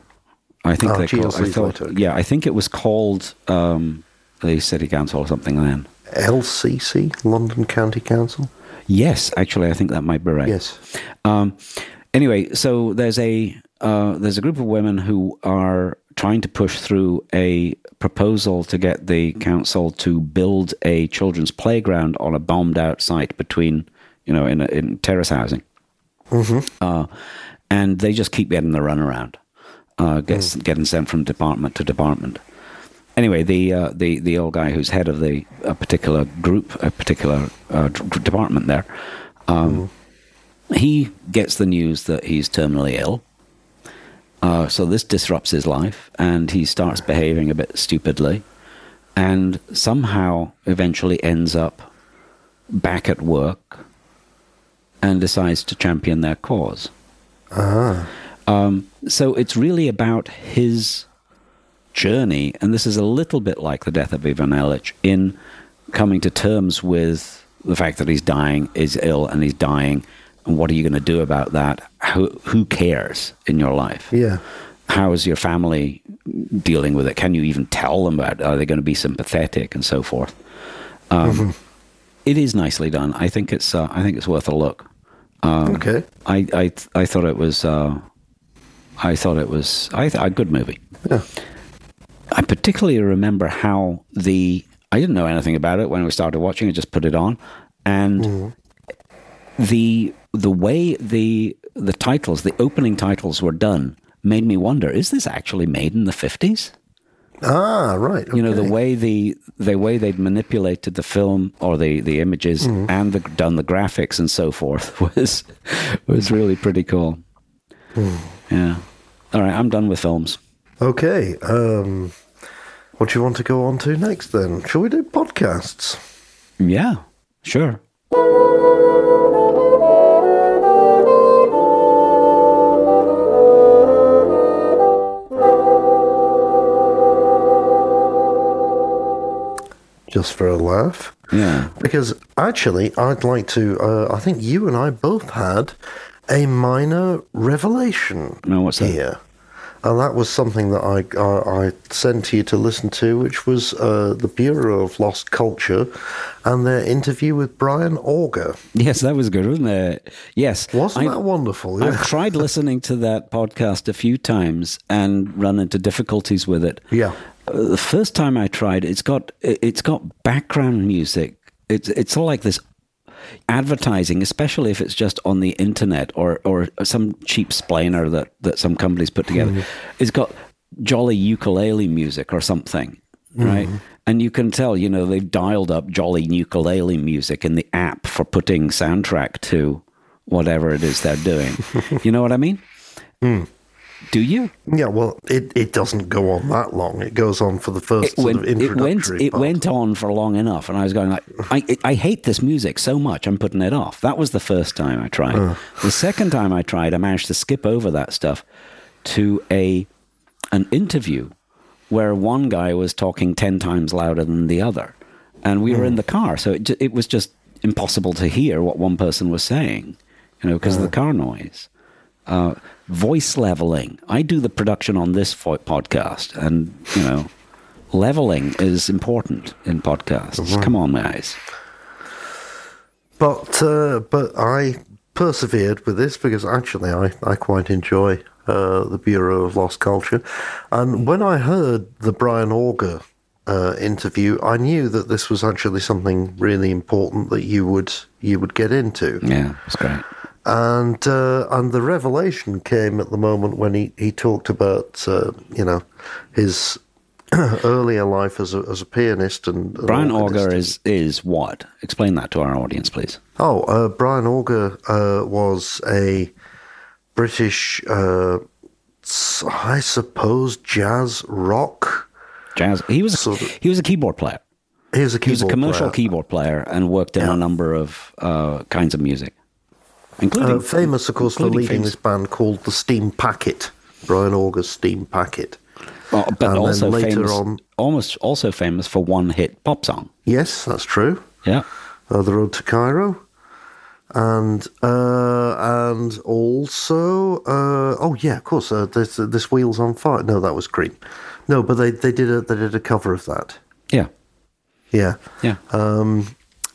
I think Oh, they called, I thought, later. yeah, I think it was called um, the city council or something then. LCC, London County Council. Yes, actually, I think that might be right. Yes. Um, anyway, so there's a uh, there's a group of women who are trying to push through a proposal to get the council to build a children's playground on a bombed out site between you know in a, in terrace housing, uh, and they just keep getting the runaround, uh, gets getting sent from department to department. Anyway, the uh, the the old guy who's head of the a particular group, a particular uh, d- department there, um, he gets the news that he's terminally ill. Uh, so this disrupts his life, and he starts behaving a bit stupidly, and somehow eventually ends up back at work and decides to champion their cause. Um, so it's really about his journey, and this is a little bit like the death of Ivan Ilyich in coming to terms with the fact that he's dying, is ill, and he's dying. And what are you going to do about that? Who, who cares in your life? Yeah. How is your family dealing with it? Can you even tell them about? It? Are they going to be sympathetic and so forth? Um, it is nicely done. I think it's. Uh, I think it's worth a look. okay. I I I thought it was. Uh, I thought it was. I th- a good movie. Yeah. I particularly remember how the I didn't know anything about it when we started watching. I just put it on, and mm-hmm. the the way the the titles, the opening titles were done, made me wonder: Is this actually made in the fifties? Ah, right. You know, the way the the way they'd manipulated the film or the the images mm-hmm. and the, done the graphics and so forth was was really pretty cool. Hmm. Yeah. All right, I'm done with films. Okay. Um, what do you want to go on to next then? Shall we do podcasts? Yeah, sure. Just for a laugh. Yeah. Because actually, I'd like to. Uh, I think you and I both had a minor revelation No, what's that? here. And that was something that I, I, I sent to you to listen to, which was uh, the Bureau of Lost Culture and their interview with Brian Auger. Yes, that was good, wasn't it? Yes. Wasn't I- that wonderful? I've tried listening to that podcast a few times and run into difficulties with it. Yeah. Uh, the first time I tried, it's got it- it's got background music. It's it's all like this advertising, especially if it's just on the internet or or some cheap splainer that that some companies put together. Mm-hmm. It's got jolly ukulele music or something, right? Mm-hmm. And you can tell, you know, they've dialed up jolly ukulele music in the app for putting soundtrack to whatever it is they're doing. you know what I mean? Hmm. Do you? Yeah, well, it, it doesn't go on that long. It goes on for the first it sort went, of it went, it part. went on for long enough, and I was going like, I, I hate this music so much, I'm putting it off. That was the first time I tried. The second time I tried, I managed to skip over that stuff to a an interview where one guy was talking ten times louder than the other, and we were in hmm. the car, so it, it was just impossible to hear what one person was saying, you know, because of the car noise. Uh, voice leveling. I do the production on this fo- podcast, and you know, leveling is important in podcasts. Come on, guys. But uh, but I persevered with this because actually I, I quite enjoy uh, the Bureau of Lost Culture, and when I heard the Brian Auger uh, interview, I knew that this was actually something really important that you would you would get into. Yeah, it's great. And uh, and the revelation came at the moment when he, he talked about uh, you know his earlier life as a, as a pianist and, and Brian. Auger is is what? Explain that to our audience, please. Oh, uh, Brian Auger uh, was a British, uh, I suppose, jazz rock. Jazz. He was Sort of- he was a keyboard player. He was a He was a commercial player. keyboard player and worked in Yeah. a number of uh, kinds of music, including Uh, famous, of course, for leading famous- this band called the Steam Packet. Brian Auger's Steam Packet. Well, but And also later famous, on- almost also famous for one hit pop song. Yes, that's true. Yeah, uh, the road to Cairo, and uh, and also uh, oh yeah, of course, uh, this this wheels on fire. No, that was Cream. No, but they they did a they did a cover of that. yeah, Yeah, yeah. um,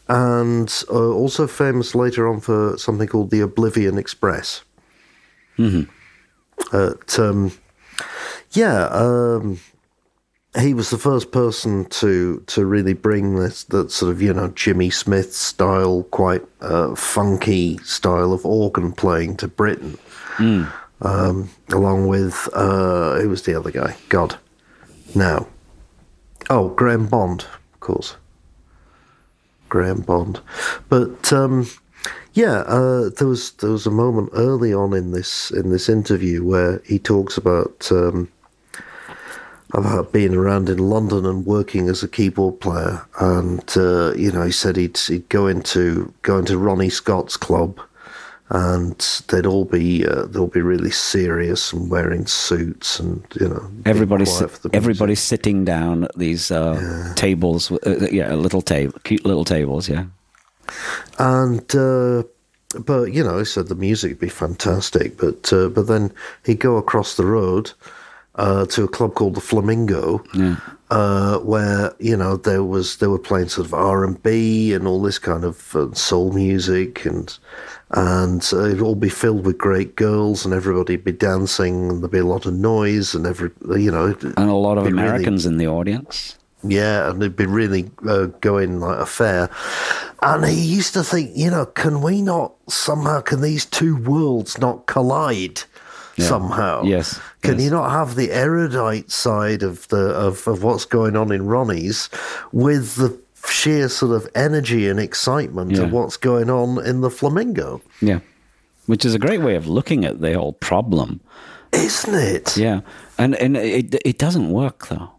and uh, also famous later on for something called the Oblivion Express. Mm-hmm. Um, yeah, um, he was the first person to to really bring this that sort of you know Jimmy Smith style, quite uh, funky style of organ playing to Britain. Um, along with uh, who was the other guy? God, now, oh Graham Bond, of course. Graham Bond, but um, yeah, uh, there was there was a moment early on in this in this interview where he talks about. Um, about being around in London and working as a keyboard player, and uh, you know, he said he'd, he'd go into go into Ronnie Scott's club, and they'd all be uh, they'll be really serious and wearing suits, and you know, Everybody's quiet for the music. everybody's sitting down at these uh, tables. Uh, yeah, little table, cute little tables. Yeah, and uh, but you know, he said the music would be fantastic, but uh, but then he'd go across the road uh, to a club called the Flamingo, uh, where you know there was they were playing sort of R and B and all this kind of uh, soul music, and and it'd all be filled with great girls, and everybody'd be dancing, and there'd be a lot of noise, and every you know, and a lot of be really- Americans in the audience. yeah, and it'd be really uh, going like a fair. And he used to think, you know, can we not somehow, can these two worlds not collide somehow? Yes, Can yes. you not have the erudite side of the of, of what's going on in Ronnie's with the sheer sort of energy and excitement Yeah. of what's going on in the Flamingo? Yeah, which is a great way of looking at the whole problem. Isn't it? Yeah, and and it it doesn't work though.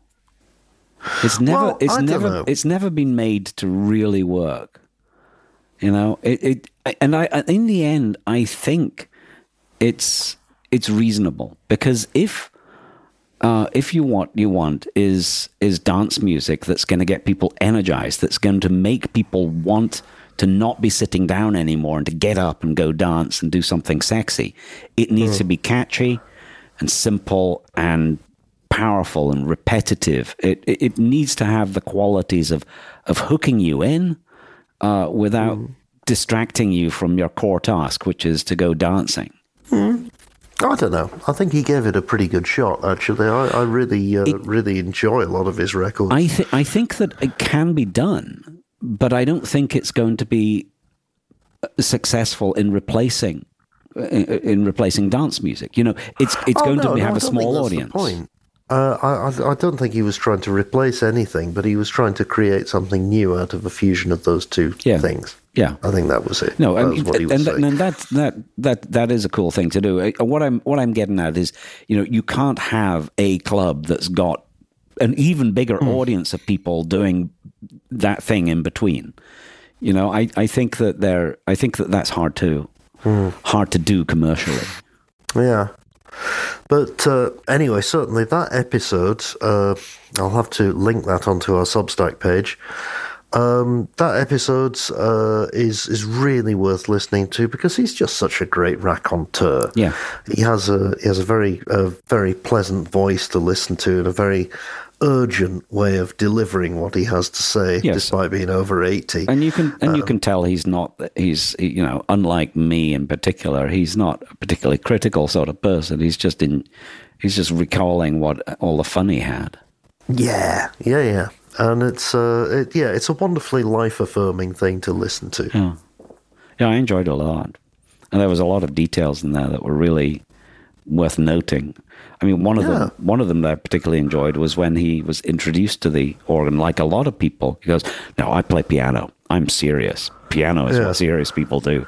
It's never Well, it's never know. it's never been made to really work. You know, it it and I in the end I think it's it's reasonable because if uh, if you what you want is is dance music that's going to get people energized, that's going to make people want to not be sitting down anymore and to get up and go dance and do something sexy. It needs to be catchy and simple and powerful and repetitive. It, it it needs to have the qualities of of hooking you in uh, without distracting you from your core task, which is to go dancing. I don't know. I think he gave it a pretty good shot. Actually, I, I really, uh, really enjoy a lot of his records. I th- I think that it can be done, but I don't think it's going to be uh, successful in replacing in, in replacing dance music. You know, it's it's Oh, going no, to be, no, have I a small think that's the audience. Uh, I, I, don't think he was trying to replace anything, but he was trying to create something new out of a fusion of those two Yeah. things. Yeah. I think that was it. No, that I was mean, what he was and, and that that that that is a cool thing to do. Uh, What I'm what I'm getting at is, you know, you can't have a club that's got an even bigger Hmm. audience of people doing that thing in between. You know, I, I think that they're I think that that's hard to Hmm. hard to do commercially. Yeah. But uh, anyway, certainly that episode, uh, I'll have to link that onto our Substack page. um, that episode uh, is is really worth listening to because he's just such a great raconteur. Yeah. he has a he has a very a very pleasant voice to listen to and a very urgent way of delivering what he has to say, Yes. despite being over eighty. and you can and you Um, can tell he's not he's you know unlike me in particular he's not a particularly critical sort of person he's just in he's just recalling what all the fun he had Yeah, yeah, yeah. And it's uh, it, yeah, it's a wonderfully life affirming thing to listen to. yeah yeah i enjoyed it a lot and there was a lot of details in there that were really worth noting i mean one of Yeah. them one of them that i particularly enjoyed was when he was introduced to the organ like a lot of people he goes no i play piano i'm serious piano is Yeah. what serious people do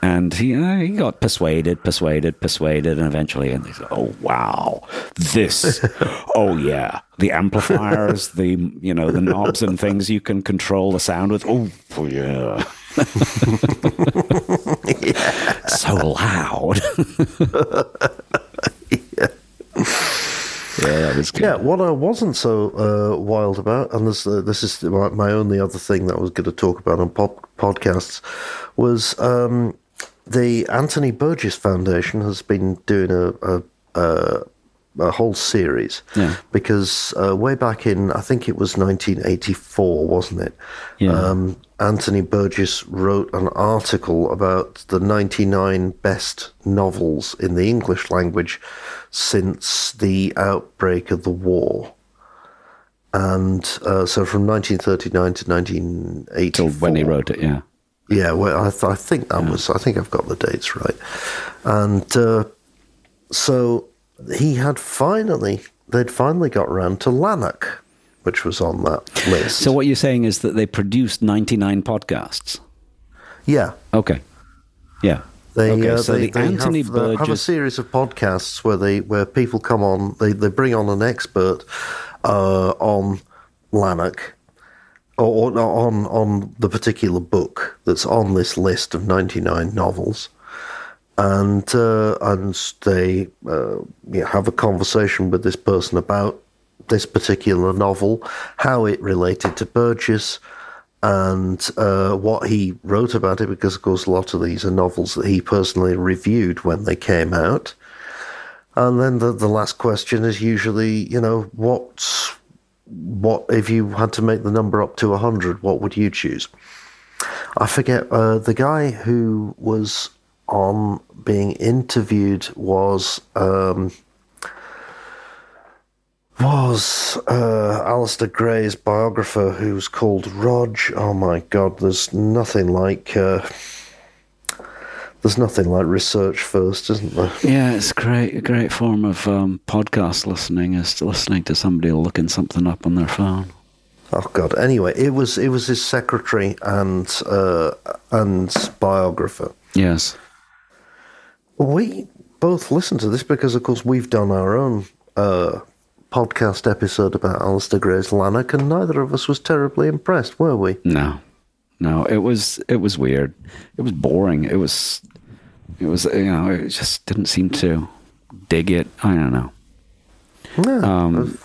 and he, uh, he got persuaded, persuaded, persuaded, and eventually, and he said, "Oh wow, this, oh yeah, the amplifiers, the you know the knobs and things you can control the sound with. Oh yeah, so loud. yeah, that was good. Yeah, what I wasn't so uh, wild about, and this uh, this is my, my only other thing that I was going to talk about on pod- podcasts, was um, the Anthony Burgess Foundation has been doing a a, a, a whole series. Yeah. Because uh, way back in, I think it was 1984, wasn't it? Yeah. Um, Anthony Burgess wrote an article about the 99 best novels in the English language since the outbreak of the war. And uh, so from 1939 to 1984. Till when he wrote it, yeah. Yeah, well, I, th- I think that was, I think I've got the dates right. And uh, so he had finally, they'd finally got round to Lanark, which was on that list. So what you're saying is that they produced 99 podcasts. yeah. Okay. Yeah. They, okay, uh, so they, the they Anthony have, they have a series of podcasts where they where people come on, they, they bring on an expert uh, on Lanark or, or on on the particular book that's on this list of ninety nine novels, and uh, and they uh, yeah, have a conversation with this person about this particular novel, how it related to Burgess, and uh, what he wrote about it, because of course a lot of these are novels that he personally reviewed when they came out. And then the, the last question is usually, you know, what's what if you had to make the number up to hundred? What would you choose? I forget uh, the guy who was on being interviewed was um, was uh, Alasdair Gray's biographer, who's called Rodge. Oh my God, there's nothing like uh, there's nothing like research first, isn't there? Yeah, it's great. A great form of um, podcast listening is to listening to somebody looking something up on their phone. Oh God. Anyway, it was it was his secretary and uh, and biographer. Yes. We both listened to this because, of course, we've done our own uh, podcast episode about Alasdair Gray's Lanark, and neither of us was terribly impressed, were we? No. No. It was. It was weird. It was boring. It was. It was. You know. It just didn't seem to dig it. I don't know. Um,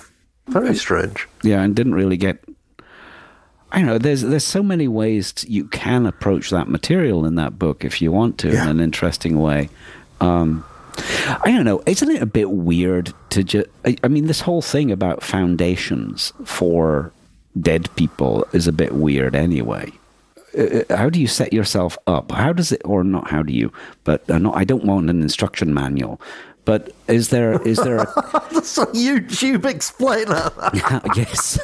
very strange. Yeah, and didn't really get. I don't know. There's there's so many ways you can approach that material in that book if you want to Yeah. in an interesting way. Um, I don't know. Isn't it a bit weird to just? I, I mean, this whole thing about foundations for dead people is a bit weird anyway. Uh, How do you set yourself up? How does it, or not? How do you? But uh, no, I don't want an instruction manual. But is there is there a That's a YouTube explainer. yes.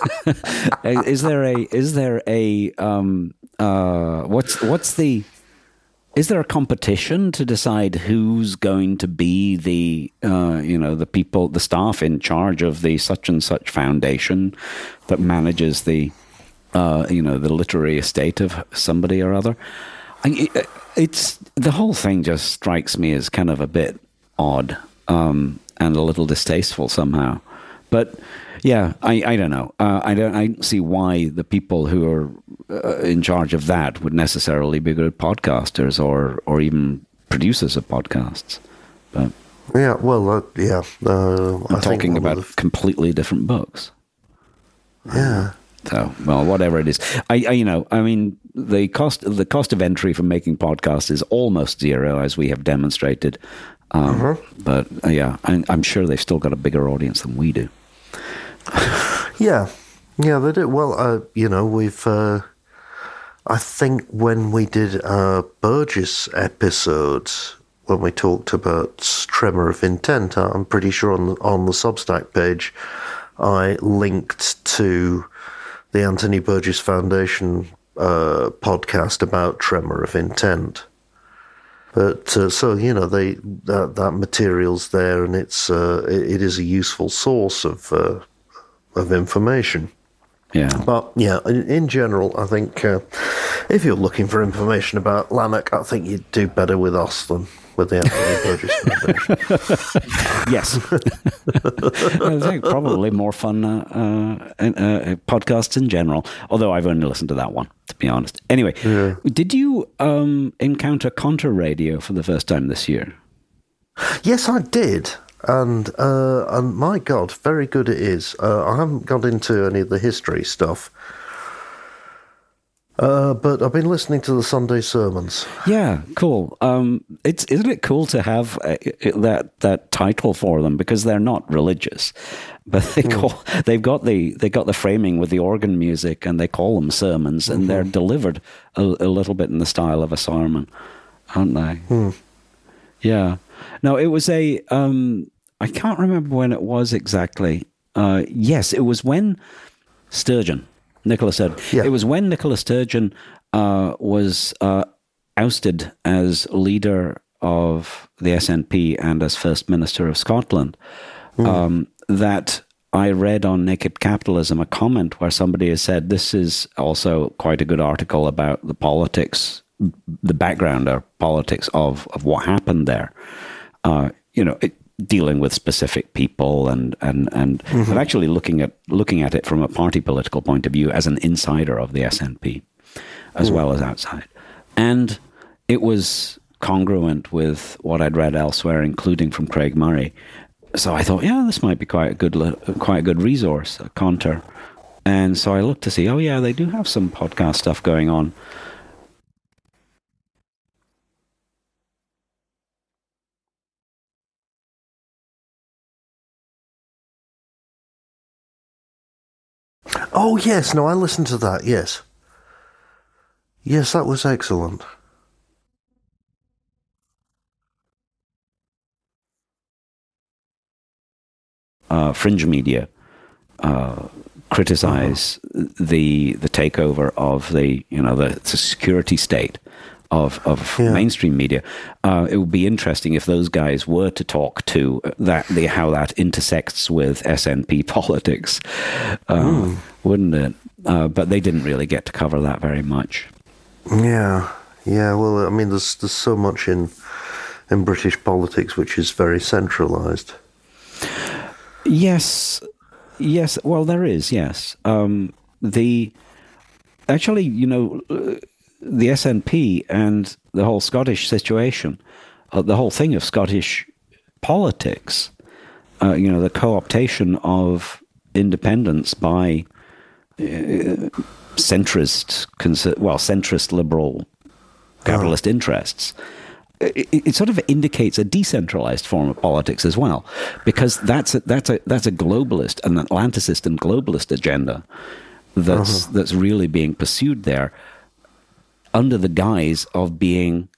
is there a is there a um uh what's what's the is there a competition to decide who's going to be the uh you know the people the staff in charge of the such and such foundation that manages the uh you know the literary estate of somebody or other? It, it's the whole thing just strikes me as kind of a bit odd um and a little distasteful somehow. But yeah, I, I don't know. Uh, I don't I don't see why the people who are uh, in charge of that would necessarily be good podcasters or or even producers of podcasts. But yeah, well, uh, yeah. Uh, I'm I talking about completely different books. yeah, So, well, whatever it is, I, I, you know, I mean, the cost the cost of entry for making podcasts is almost zero, as we have demonstrated. Um, mm-hmm. But uh, yeah, I, I'm sure they've still got a bigger audience than we do. yeah, yeah, they do. Well, uh, you know, we've. Uh, I think when we did our Burgess episodes, when we talked about tremor of intent, I'm pretty sure on the, on the Substack page, I linked to the Anthony Burgess Foundation uh, podcast about tremor of intent. But uh, so you know, they that that material's there, and it's uh, it, it is a useful source of uh, of information. Yeah. But yeah, in, in general, I think uh, if you're looking for information about Lanark, I think you'd do better with us than with the Anthony Burgess yes. probably more fun uh, uh, uh, podcasts in general, although I've only listened to that one, to be honest. Anyway, yeah. did you um, encounter Conter Radio for the first time this year? Yes, I did and uh, and my God, very good it is. Uh, I haven't got into any of the history stuff, uh, but I've been listening to the Sunday sermons. Yeah, cool. Um, it's isn't it cool to have uh, that that title for them because they're not religious, but they mm. call they've got the they got the framing with the organ music and they call them sermons and mm-hmm. they're delivered a, a, little bit in the style of a sermon, aren't they? Mm. Yeah. No, it was a. Um, I can't remember when it was exactly. Uh, yes, it was when Sturgeon, Nicola said, yeah. it was when Nicola Sturgeon uh, was uh, ousted as leader of the SNP and as First Minister of Scotland mm. um, that I read on Naked Capitalism a comment where somebody has said this is also quite a good article about the politics, the background or politics of, of what happened there uh, you know, it, dealing with specific people and and and, mm-hmm. and actually looking at looking at it from a party political point of view as an insider of the SNP, as mm. well as outside, and it was congruent with what I'd read elsewhere, including from Craig Murray. So I thought, yeah, this might be quite a good quite a good resource, a Conter. And so I looked to see, oh yeah, they do have some podcast stuff going on. Oh, yes. No, I listened to that. Yes. Yes, that was excellent. Uh, fringe media uh, criticize the the takeover of the you know the, the security state of of yeah. mainstream media. Uh, it would be interesting if those guys were to talk to that the how that intersects with SNP politics, uh, mm. wouldn't it? Uh, but they didn't really get to cover that very much. Yeah, yeah. Well, I mean, there's there's so much in in British politics which is very centralised. Yes, yes. Well, there is. Yes, um, the actually, you know the SNP and the whole Scottish situation, uh, the whole thing of Scottish politics, uh, you know, the co-optation of independence by uh, centrist, well, centrist liberal capitalist oh. interests. It, it, sort of indicates a decentralized form of politics as well, because that's a, that's a that's a globalist, an Atlanticist and globalist agenda that's uh-huh. that's really being pursued there under the guise of being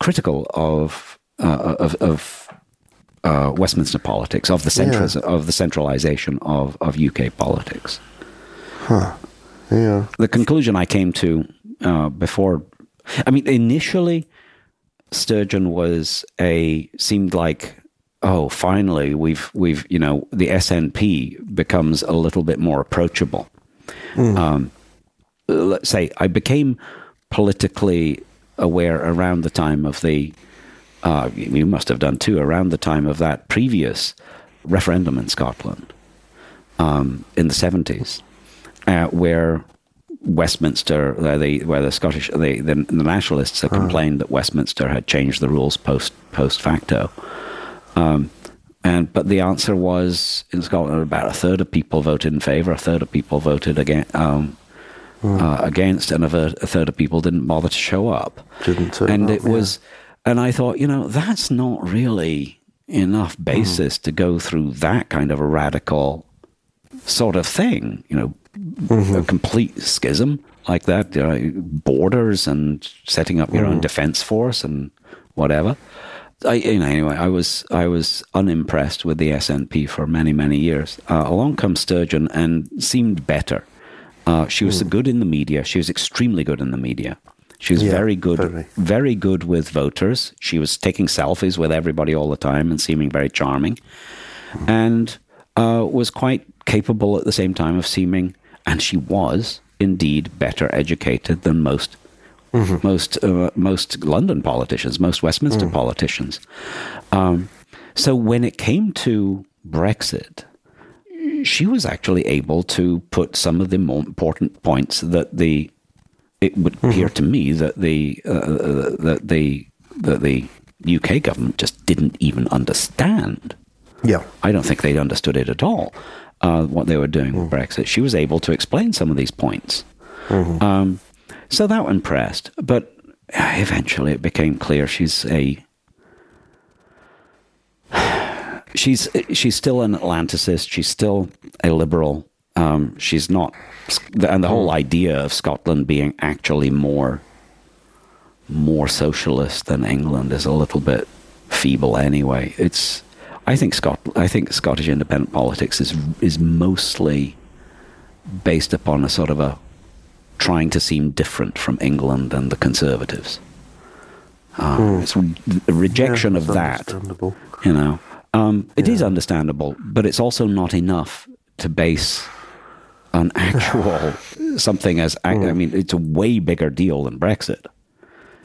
critical of uh, of, of uh, Westminster politics, of the centras, yeah. of the centralization of, of UK politics. Huh. Yeah. The conclusion I came to uh, before, I mean, initially, Sturgeon was a seemed like oh finally we've we've you know the SNP becomes a little bit more approachable. Mm. Um, let's say I became politically aware around the time of the, uh, you must have done too, around the time of that previous referendum in Scotland um, in the 70s, uh, where Westminster, uh, the, where the Scottish, the, the, the nationalists had complained that Westminster had changed the rules post post facto. Um, and but the answer was in Scotland about a third of people voted in favour, a third of people voted against, um, uh, against, and a, a third of people didn't bother to show up. Didn't turn and up, it was, and I thought, you know, that's not really enough basis to go through that kind of a radical sort of thing. You know, a complete schism like that, you know, borders and setting up your own defense force and whatever. I, you know, anyway, I was I was unimpressed with the SNP for many many years. Uh, along comes Sturgeon and seemed better. Uh, she was good in the media. She was extremely good in the media. She was Yeah, very good, very. very good with voters. She was taking selfies with everybody all the time and seeming very charming, and uh, was quite capable at the same time of seeming, and she was indeed better educated than most most uh, most London politicians, most Westminster politicians. Um, so when it came to Brexit, she was actually able to put some of the more important points that the it would appear to me that the uh, that the that the UK government just didn't even understand. Yeah. I don't think they'd understood it at all, uh, what they were doing with Brexit. She was able to explain some of these points. Um, so that impressed. But eventually it became clear she's a. She's she's still an Atlanticist. She's still a liberal. Um, she's not, and the whole idea of Scotland being actually more more socialist than England is a little bit feeble anyway. It's I think Scot I think Scottish independent politics is is mostly based upon a sort of a trying to seem different from England and the Conservatives. Uh, It's a rejection Yeah, of that, you know. Um, it is understandable, but it's also not enough to base an actual something as. I I mean, it's a way bigger deal than Brexit.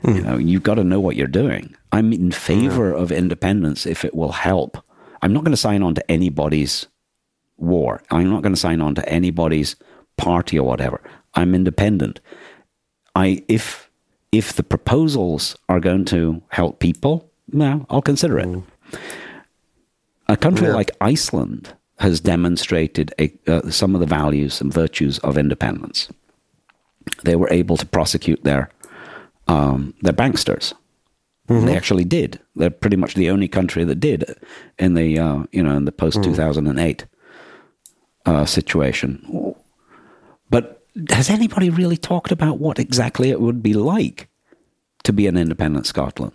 You mm. know, you've got to know what you're doing. I'm in mm-hmm. favor of independence if it will help. I'm not going to sign on to anybody's war. I'm not going to sign on to anybody's party or whatever. I'm independent. I if if the proposals are going to help people, well, I'll consider it. Mm. A country Yeah. like Iceland has demonstrated a, uh, some of the values and virtues of independence. They were able to prosecute their um, their banksters. They actually did. They're pretty much the only country that did in the uh, you know in the post two thousand and eight uh, situation. But has anybody really talked about what exactly it would be like to be an independent Scotland?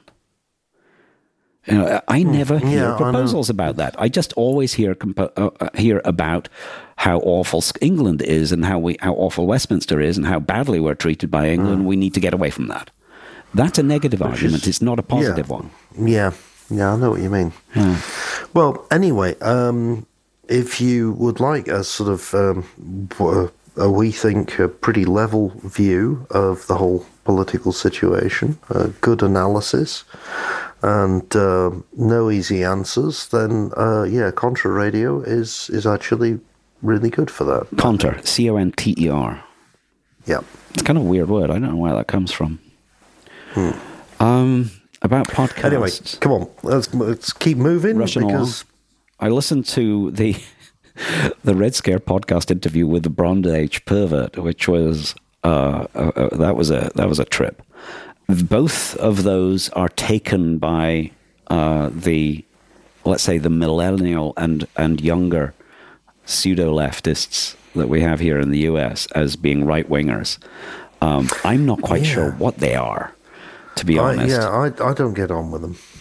You know, I never hear Yeah, proposals about that. I just always hear compo- uh, uh, hear about how awful England is and how we how awful Westminster is and how badly we're treated by England. We need to get away from that. That's a negative argument. it's not a positive one. Yeah, yeah, I know what you mean. Yeah. Well, anyway, um, if you would like a sort of, um, w- a, we think, a pretty level view of the whole political situation, a good analysis, and uh, no easy answers, then uh, yeah, Conter Radio is is actually really good for that. Conter, C O N T E R. Yeah. It's kind of a weird word. I don't know where that comes from. Um, about podcasts. Anyway, come on, let's let's keep moving Rushing because I listened to the the Red Scare podcast interview with the Bronze Age pervert, which was uh, uh, uh, that was a that was a trip. Both of those are taken by uh, the let's say the millennial and and younger pseudo leftists that we have here in the U.S. as being right wingers. Um, I'm not quite sure what they are, to be I, honest. yeah, I I don't get on with them.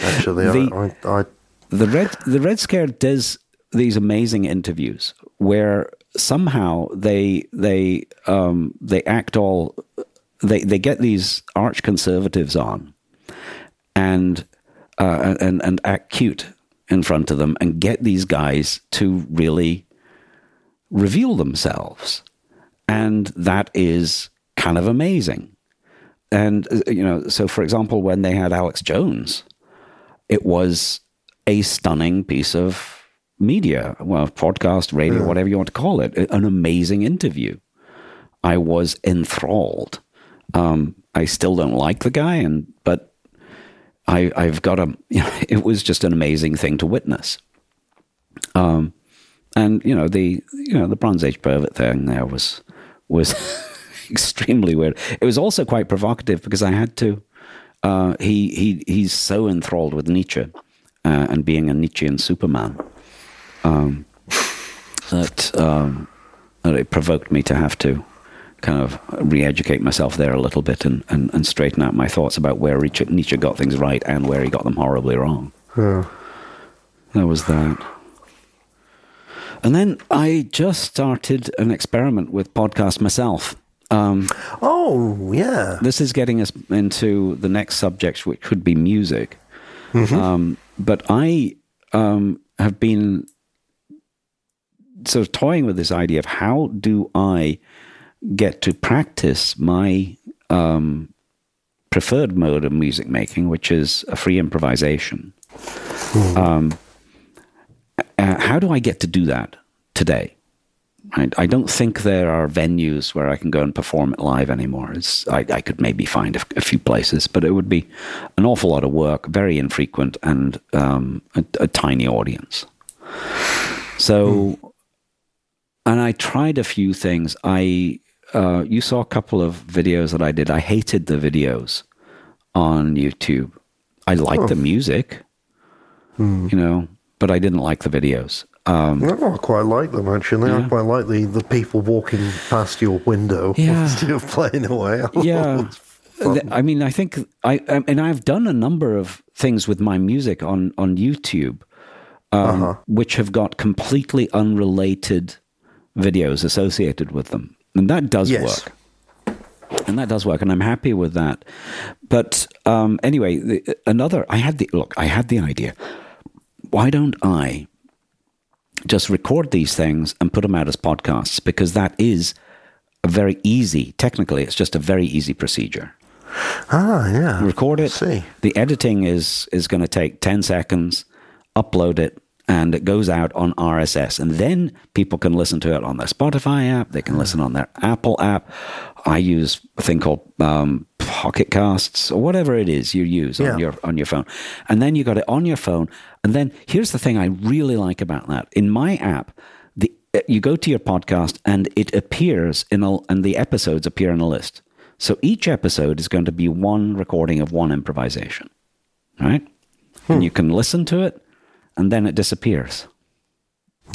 Actually, The- I, I, I the red the red scare does these amazing interviews where somehow they they um they act all they they get these arch conservatives on and uh, and and act cute in front of them and get these guys to really reveal themselves and that is kind of amazing and uh, you know so for example when they had Alex Jones it was a stunning piece of media, well, podcast, radio, whatever you want to call it, an amazing interview. I was enthralled. Um, I still don't like the guy, and but I, I've got a. You know, it was just an amazing thing to witness. Um, and you know the you know the Bronze Age pervert thing there was was extremely weird. It was also quite provocative because I had to. Uh, he he he's so enthralled with Nietzsche uh, and being a Nietzschean Superman um, that um, that it provoked me to have to kind of re-educate myself there a little bit and, and, and straighten out my thoughts about where Nietzsche got things right and where he got them horribly wrong. Yeah. There was that. And then I just started an experiment with podcast myself. Um, Oh, yeah. this is getting us into the next subject, which could be music. Um, but I um, have been sort of toying with this idea of how do I get to practice my um, preferred mode of music making, which is a free improvisation. Um, uh, how do I get to do that today? I, I don't think there are venues where I can go and perform it live anymore. It's, I, I could maybe find a, a few places, but it would be an awful lot of work, very infrequent, and um, a, a tiny audience. So, and I tried a few things. I uh, you saw a couple of videos that I did. I hated the videos on YouTube. I liked the music, you know, but I didn't like the videos. Um, Oh, I quite like them actually. I Yeah. quite like the, the people walking past your window Yeah. of playing away. yeah fun. Th- i mean i think i and i've done a number of things with my music on on youtube um, Uh-huh. which have got completely unrelated videos associated with them and that does Yes. work and that does work and i'm happy with that but um, anyway the, another i had the look i had the idea why don't i just record these things and put them out as podcasts because that is a very easy technically it's just a very easy procedure Ah, yeah. record it. see. The editing is is going to take ten seconds. Upload it, and it goes out on RSS, and then people can listen to it on their Spotify app. They can hmm. listen on their Apple app. I use a thing called um, Pocket Casts or whatever it is you use Yeah. on your on your phone, and then you got it on your phone. And then here's the thing I really like about that: in my app, the uh, you go to your podcast and it appears in a, and the episodes appear in a list. So each episode is going to be one recording of one improvisation, right? And hmm. you can listen to it, and then it disappears,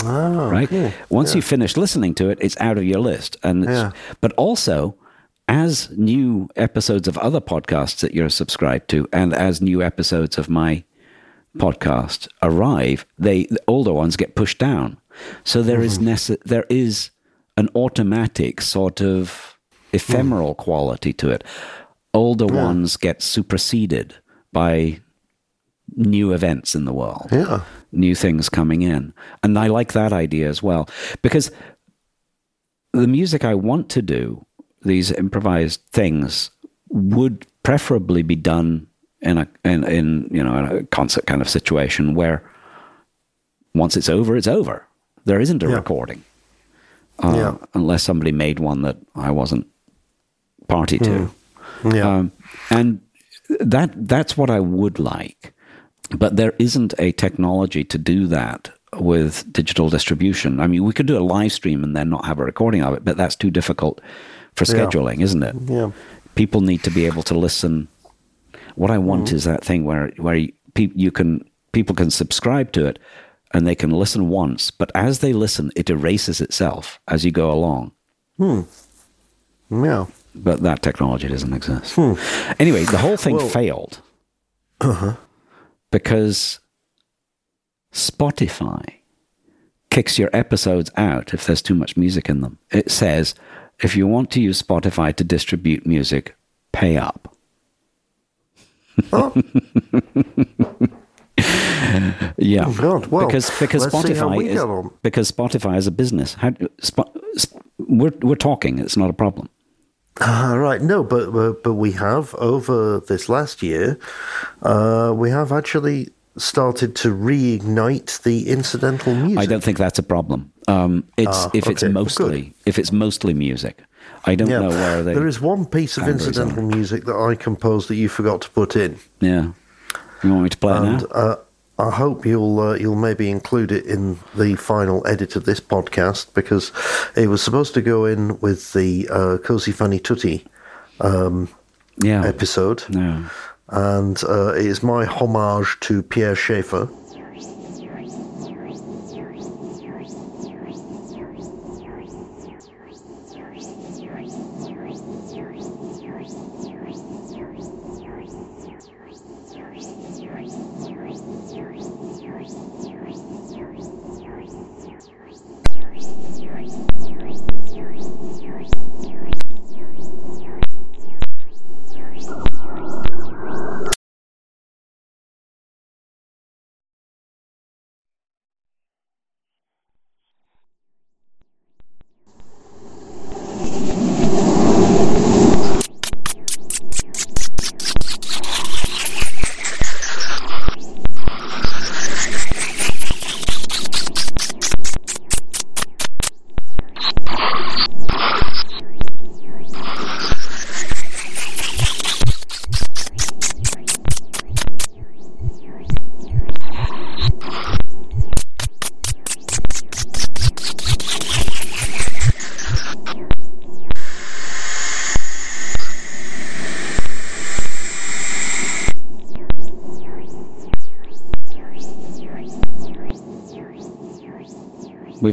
Oh, right? Once you finish listening to it, it's out of your list. And it's, Yeah. but also, as new episodes of other podcasts that you're subscribed to, and as new episodes of my podcast arrive, they the older ones get pushed down. So there is Mm-hmm. nece- there is an automatic sort of ephemeral quality to it. Older ones get superseded by new events in the world, Yeah. new things coming in, and I like that idea as well because the music I want to do, these improvised things, would preferably be done in a in, in you know in a concert kind of situation where once it's over, it's over. There isn't a Yeah. recording, uh, Yeah. unless somebody made one that I wasn't party to. Yeah. Um, and that that's what I would like. But there isn't a technology to do that with digital distribution. I mean, we could do a live stream and then not have a recording of it, but that's too difficult for Yeah. scheduling, isn't it? yeah. People need to be able to listen. What I want Mm-hmm. is that thing where where you, you can people can subscribe to it and they can listen once, but as they listen, it erases itself as you go along Hmm. Yeah. but that technology doesn't exist. Anyway, the whole thing Well- failed because Spotify kicks your episodes out if there's too much music in them. It says if you want to use Spotify to distribute music, pay up. Oh, Yeah, Oh. Well, because because let's see how Spotify is because Spotify is a business. How, Sp- we're we're talking. It's not a problem. Ah, right. No, but, but but we have over this last year, uh, we have actually started to reignite the incidental music. I don't think that's a problem. Um, it's Ah, if it's okay, mostly if it's mostly music. I don't yeah, know where they. there is one piece of incidental music that I composed that you forgot to put in. yeah. You want me to play it and now? uh, I hope you'll uh, you'll maybe include it in the final edit of this podcast because it was supposed to go in with the uh, Cosey Fanni Tutti Yeah. episode, No. and uh, it is my homage to Pierre Schaeffer.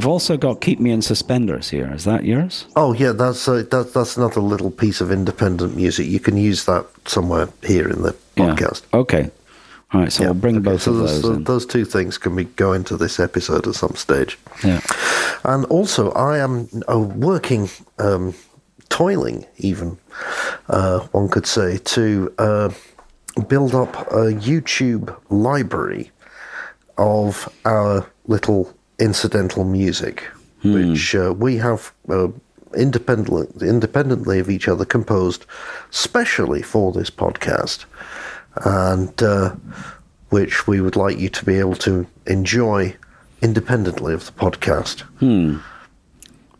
We've also got Keep Me in Suspenders here. Is that yours? Oh yeah, that's uh, that, that's another little piece of independent music. You can use that somewhere here in the podcast. Yeah. Okay. All right, so Yeah, we'll bring okay, both so of those, those those two things can be go into this episode at some stage. Yeah. And also, I am uh, working, um, toiling even, uh, one could say, to uh, build up a YouTube library of our little incidental music, which uh, we have uh, independently, independently of each other composed specially for this podcast, and uh, which we would like you to be able to enjoy independently of the podcast. Hmm.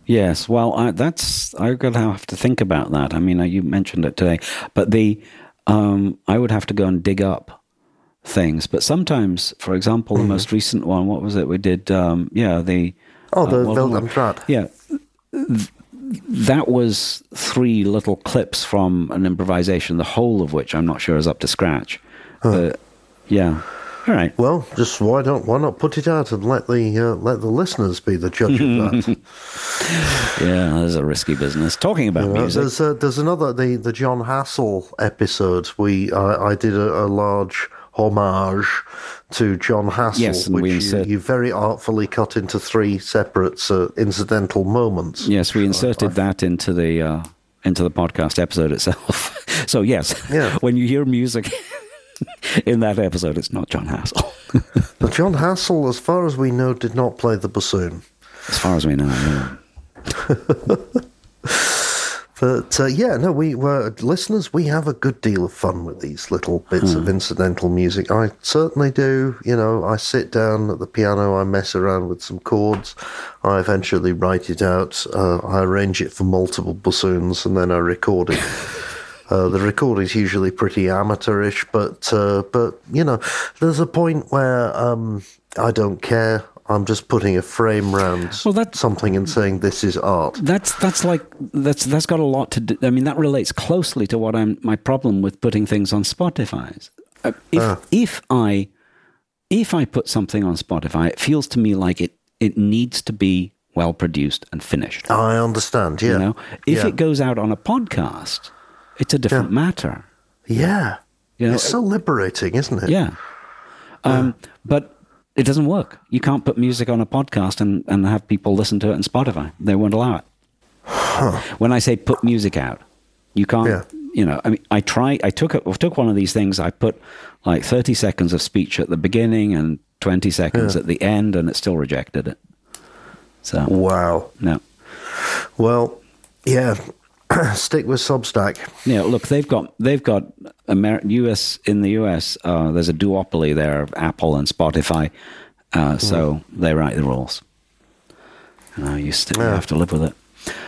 Yes, well, I, that's I'm gonna have to think about that. I mean, uh, you mentioned it today, but the um, I would have to go and dig up things. But sometimes, for example, Mm-hmm. the most recent one, what was it? We did, um, yeah, the Oh, the Welt am Draht. yeah, th- that was three little clips from an improvisation, the whole of which I'm not sure is up to scratch. But yeah, all right. Well, just why don't why not put it out and let the uh, let the listeners be the judge of that? Yeah, that's a risky business. Talking about Uh, music, there's uh, there's another the the Jon Hassell episode. We I, I did a, a large homage to Jon Hassell, Yes, which you, you very artfully cut into three separate uh, incidental moments. Yes, we inserted that into the uh, into the podcast episode itself. so yes, Yeah. when you hear music in that episode, it's not Jon Hassell, But Jon Hassell, as far as we know, did not play the bassoon. as far as we know. yeah. But uh, yeah, no, we were listeners. We have a good deal of fun with these little bits of incidental music. I certainly do. You know, I sit down at the piano, I mess around with some chords, I eventually write it out, uh, I arrange it for multiple bassoons, and then I record it. Uh, the recording's usually pretty amateurish, but uh, but you know, there's a point where um, I don't care. I'm just putting a frame round Well, that- something and saying this is art. That's that's like that's that's got a lot to do. I mean, that relates closely to what I'm my problem with putting things on Spotify. Uh, If if I if I put something on Spotify, it feels to me like it it needs to be well produced and finished. I understand. Yeah. You know, if yeah. it goes out on a podcast, it's a different matter. Yeah. You know, it's so liberating, isn't it? Yeah. Um, but it doesn't work. You can't put music on a podcast and, and have people listen to it on Spotify. They won't allow it. When I say put music out, you can't. Yeah. You know, I mean, I try. I took. I took one of these things. I put like thirty seconds of speech at the beginning and twenty seconds at the end, and it still rejected it. So Wow. no. Well, yeah. Stick with Substack. Yeah, look, they've got they've got Amer- US in the US. Uh, there's a duopoly there of Apple and Spotify, uh, so they write the rules. Uh, you still you have to live with it.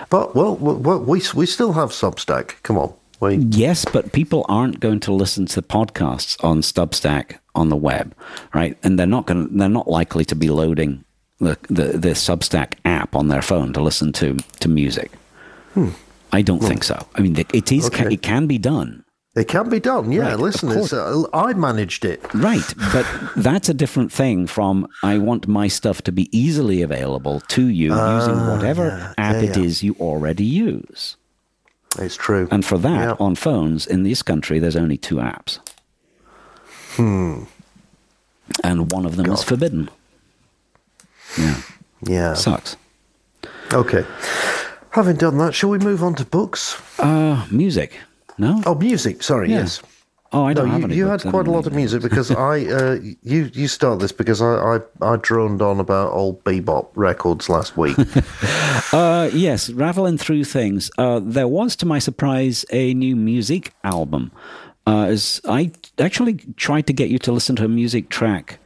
But well, well, we we still have Substack. Come on, you- Yes, but people aren't going to listen to podcasts on Substack on the web, right? And they're not going. They're not likely to be loading the, the the Substack app on their phone to listen to to music. I don't think so. I mean, it is. Okay. it can be done, It can be done, yeah. Right, uh, I managed it. right? But that's a different thing from I want my stuff to be easily available to you using whatever Ah, yeah, app yeah, it yeah. is you already use. It's true. And for that, on phones in this country, there's only two apps. Hmm. And one of them is forbidden. Yeah, yeah. sucks. Okay. Having done that, shall we move on to books? Uh, music. No? Oh, music. Sorry, Yeah. yes. Oh, I don't have you, any you had quite a lot of music because I uh, you you start this because I, I I droned on about old bebop records last week. Uh, yes, rattling through things. Uh, there was, to my surprise, a new music album. Uh, as I actually tried to get you to listen to a music track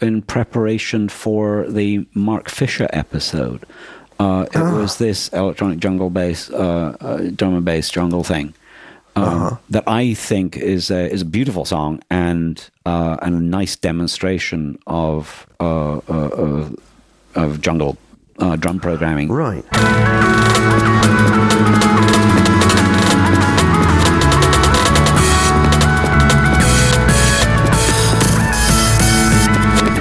in preparation for the Mark Fisher episode. Uh, it was this electronic jungle bass, uh, uh, drum and bass jungle thing. Um, That I think is a, is a beautiful song and uh, and a nice demonstration of uh, uh, of, of jungle uh, drum programming. right.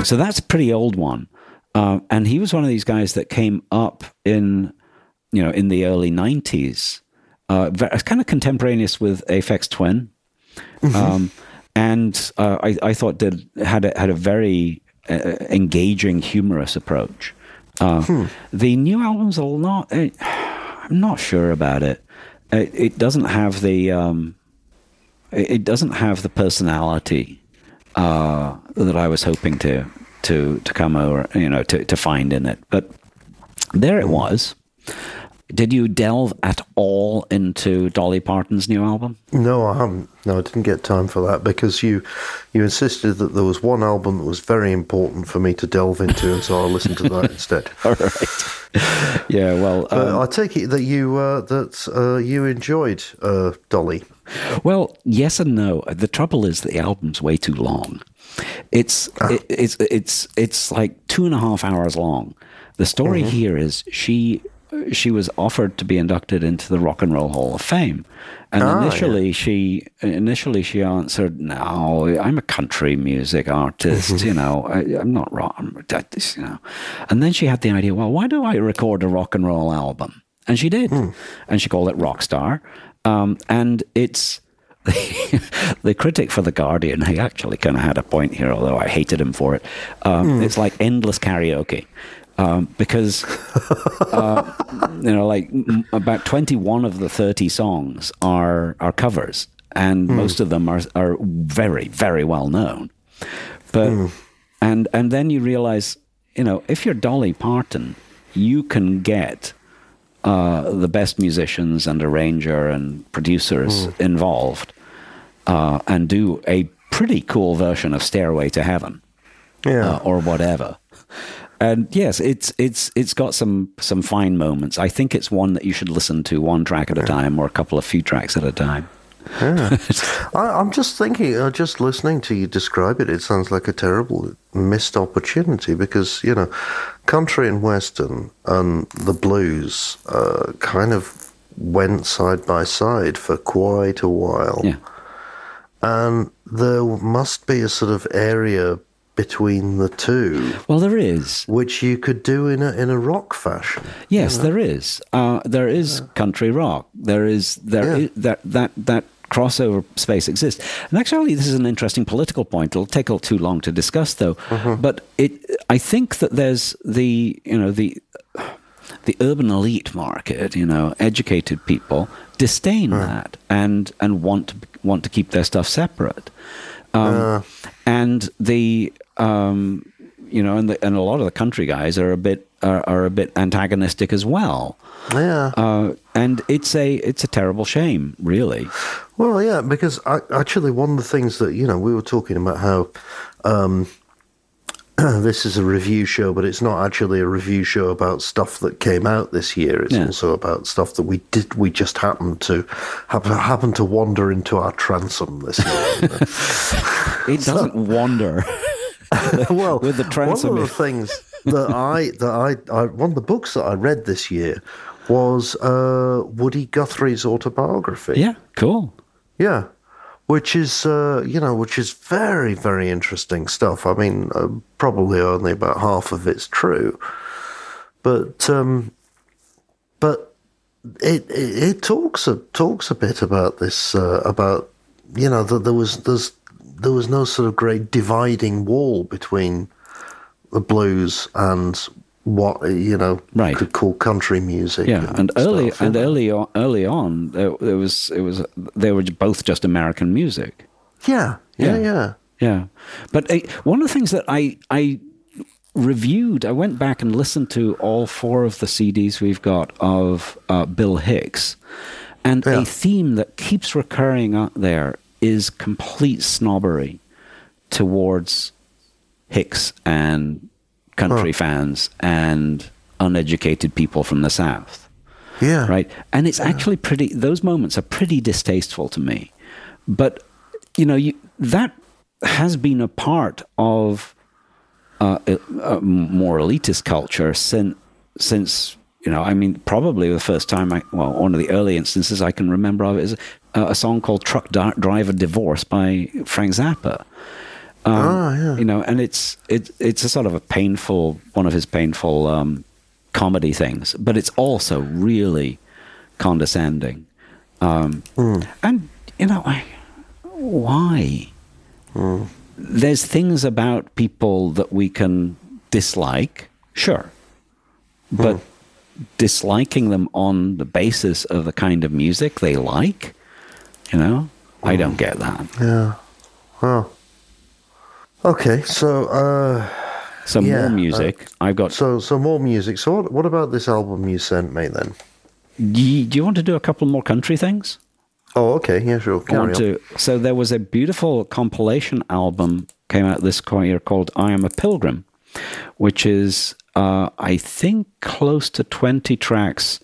So that's a pretty old one. Uh, and he was one of these guys that came up in, you know, in the early '90s, uh, kind of contemporaneous with Aphex Twin, um, and uh, I, I thought did had a, had a very uh, engaging, humorous approach. Uh, The new album's a lot. eh, I'm not sure about it. It, it doesn't have the. Um, it it doesn't have the personality uh, that I was hoping to to to come over, you know, to to find in it. But there it was. Did you delve at all into Dolly Parton's new album? No, I haven't. No, I didn't get time for that because you you insisted that there was one album that was very important for me to delve into, and so I listened to that instead. All right. yeah. Well. Um, I take it that you uh, that uh, you enjoyed uh, Dolly. Well, yes and no. The trouble is the album's way too long. It's it, it's it's it's like two and a half hours long. The story here is she she was offered to be inducted into the Rock and Roll Hall of Fame, and Ah, initially she initially she answered, "No, I'm a country music artist. you know, I, I'm not rock. I'm, you know." And then she had the idea, "Well, why do I record a rock and roll album?" And she did, and she called it Rockstar. Um, and it's the critic for the Guardian. He actually kind of had a point here, although I hated him for it. Um, It's like endless karaoke. Um, because uh, you know, like m- about twenty-one of the thirty songs are are covers, and most of them are are very very well known. But and and then you realize, you know, if you're Dolly Parton, you can get uh, the best musicians and arranger and producers involved uh, and do a pretty cool version of Stairway to Heaven Yeah. uh, or whatever. And yes, it's it's it's got some some fine moments. I think it's one that you should listen to one track at a time or a couple of few tracks at a time. I, I'm just thinking, uh, just listening to you describe it, it sounds like a terrible missed opportunity because, you know, country and western and the blues uh, kind of went side by side for quite a while. Yeah. And there must be a sort of area between the two Well, there is. which you could do in a, in a rock fashion. Yes, there is. Uh, there is country rock. There is there Yeah. is, that that that crossover space exists. And actually, this is an interesting political point. It'll take a little too long to discuss, though. But it, I think that there's the you know the the urban elite market, you know, educated people disdain that and and want to want to keep their stuff separate. Um, and the um, you know, and the, and a lot of the country guys are a bit are, are a bit antagonistic as well. Yeah. Uh, and it's a it's a terrible shame, really. Well, yeah, because I, actually, one of the things that you know we were talking about how um, this is a review show, but it's not actually a review show about stuff that came out this year. It's Yeah. also about stuff that we did. We just happened to happen, happened to wander into our transom this year. It doesn't wander. well, With the transom. One of the things that I that I, I one of the books that I read this year was uh, Woody Guthrie's autobiography. yeah, cool. Yeah, which is uh, you know which is very very interesting stuff. I mean, uh, probably only about half of it's true, but um, but it, it it talks a talks a bit about this uh, about you know that there was there's there was no sort of great dividing wall between the blues and what you know Right. could call country music. Yeah, and early stuff, and early on, early on, there, there was it was they were both just American music. yeah, yeah, Yeah. yeah. Yeah, but uh, one of the things that I I reviewed, I went back and listened to all four of the CDs we've got of uh, Bill Hicks, and Yeah. a theme that keeps recurring out there is complete snobbery towards Hicks and country fans and uneducated people from the South yeah. right? And it's actually pretty. Those moments are pretty distasteful to me, but you know, you, that has been a part of uh, a, a more elitist culture since since you know. I mean, probably the first time I well, one of the early instances I can remember of it is a, a song called "Truck Driver Divorce" by Frank Zappa. Um, Ah, yeah. You know, and it's it, it's a sort of a painful one of his painful um, comedy things, but it's also really condescending. Um, And you know, I, why? There's things about people that we can dislike, sure, but disliking them on the basis of the kind of music they like, you know, I don't get that. Yeah. Well. Okay, so uh, So Yeah, more music. I've got. so so more music. So what, what about this album you sent me then? do, you, do you want to do a couple more country things? Oh, okay, yeah, sure. I want on. to. So there was a beautiful compilation album came out this year called "I Am a Pilgrim," which is uh, I think close to twenty tracks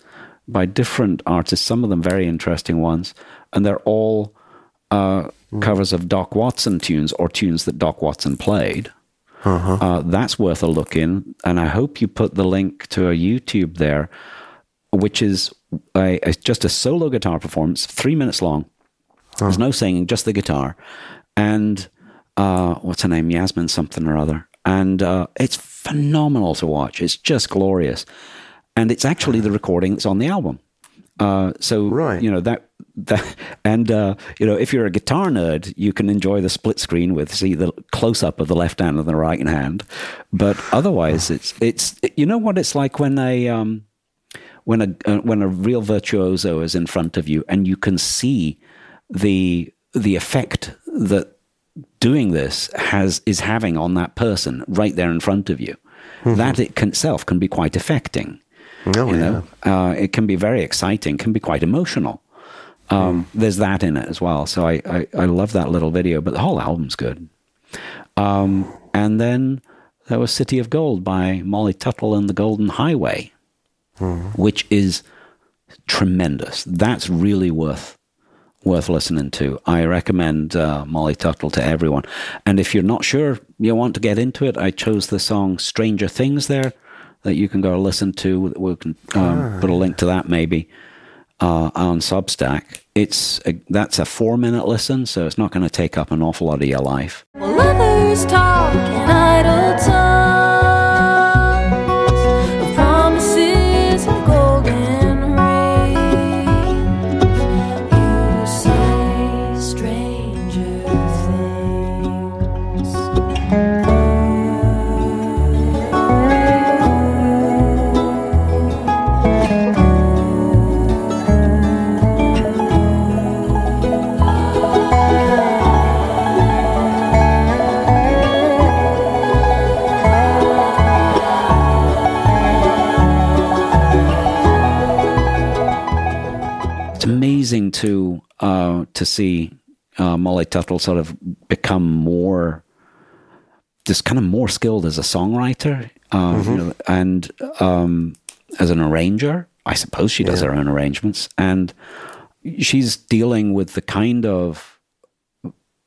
by different artists. Some of them very interesting ones, and they're all uh, covers of Doc Watson tunes or tunes that Doc Watson played. Uh, that's worth a look in, and I hope you put the link to a YouTube there, which is a, a, just a solo guitar performance, three minutes long. There's no singing, just the guitar, and uh, what's her name, Yasmin something or other, and uh, it's phenomenal to watch. It's just glorious, and it's actually the recording that's on the album. Uh, so Right. you know that that and uh, you know if you're a guitar nerd, you can enjoy the split screen with see the close up of the left hand and the right hand, but otherwise it's it's you know what it's like when a um, when a uh, when a real virtuoso is in front of you and you can see the the effect that doing this has is having on that person right there in front of you. That it can, itself can be quite affecting. Oh, You yeah. know, uh, it can be very exciting, can be quite emotional. Um, There's that in it as well. So I, I, I love that little video, but the whole album's good. Um, and then there was City of Gold by Molly Tuttle and the Golden Highway, which is tremendous. That's really worth worth listening to. I recommend uh, Molly Tuttle to everyone. And if you're not sure you want to get into it, I chose the song "Stranger Things" there that you can go listen to. We can um, put a link to that maybe uh, on Substack. It's a, that's a four minute listen, so it's not going to take up an awful lot of your life. Amazing to uh, to see uh, Molly Tuttle sort of become more just kind of more skilled as a songwriter, um, you know, and um, as an arranger. I suppose she does her own arrangements, and she's dealing with the kind of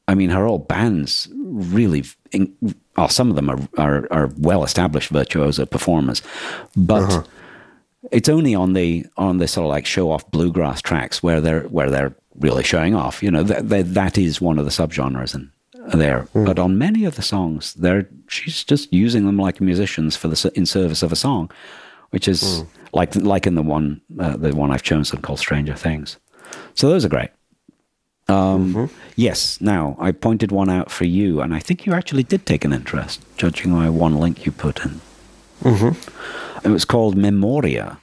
I mean, her old bands really, in, well, some of them are, are, are well established virtuoso performers, but it's only on the on the sort of like show off bluegrass tracks where they're where they're really showing off. You know, that that, is one of the subgenres and there. But on many of the songs, they're she's just using them like musicians for the in service of a song, which is like like in the one uh, the one I've chosen called Stranger Things. So those are great. Um, Yes. Now I pointed one out for you, and I think you actually did take an interest, judging by one link you put in. It was called Memoria,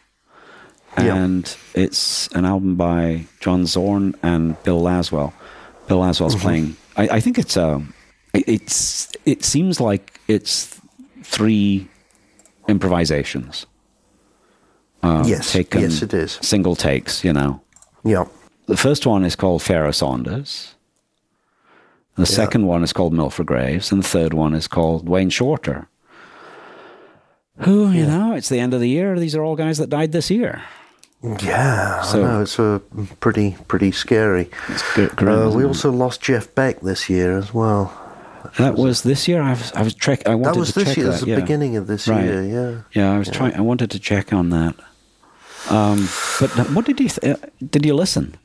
Yeah. and it's an album by John Zorn and Bill Laswell. Bill Laswell's playing. I, I think it's a. it- It's. It seems like it's three improvisations. Um, yes, taken yes, it is. Single takes, you know. Yeah. The first one is called Pharoah Sanders. The second one is called Milford Graves, and the third one is called Wayne Shorter. Who, you know, it's the end of the year. These are all guys that died this year. Yeah, So- I know it's uh, pretty pretty scary. It's grim, Uh, we it? also lost Jeff Beck this year as well. That was this year. I was, I was check. I wanted That was to this check year. that. That's the yeah. beginning of this Right. year. Yeah. Yeah, I was trying. I wanted to check on that. Um, but what did you? Th- uh, did you listen?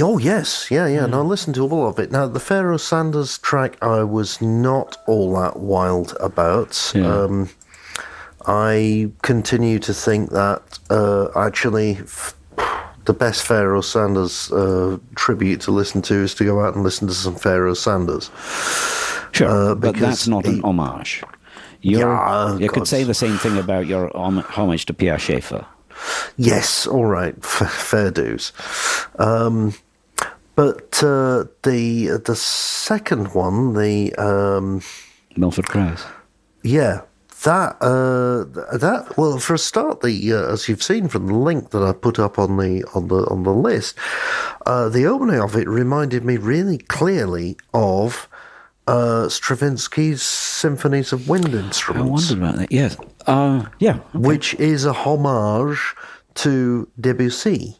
Oh yes, yeah, yeah. No, I listened to all of it. Now the Pharoah Sanders track, I was not all that wild about. Yeah. Um, I continue to think that uh, actually. F- the best Pharoah Sanders uh, tribute to listen to is to go out and listen to some Pharoah Sanders. Sure, Uh, but that's not an homage. Yeah, you could say the same thing about your homage to Pierre Schaeffer. Yes, all right, f- fair dues. Um, but uh, the the second one, the um, Milford Graves. yeah, that uh, that well, for a start, the uh, as you've seen from the link that I put up on the on the on the list, uh, the opening of it reminded me really clearly of. Uh, Stravinsky's Symphonies of Wind Instruments. I Instruments, wondered about that. Yes. Uh, yeah. which is a homage to Debussy.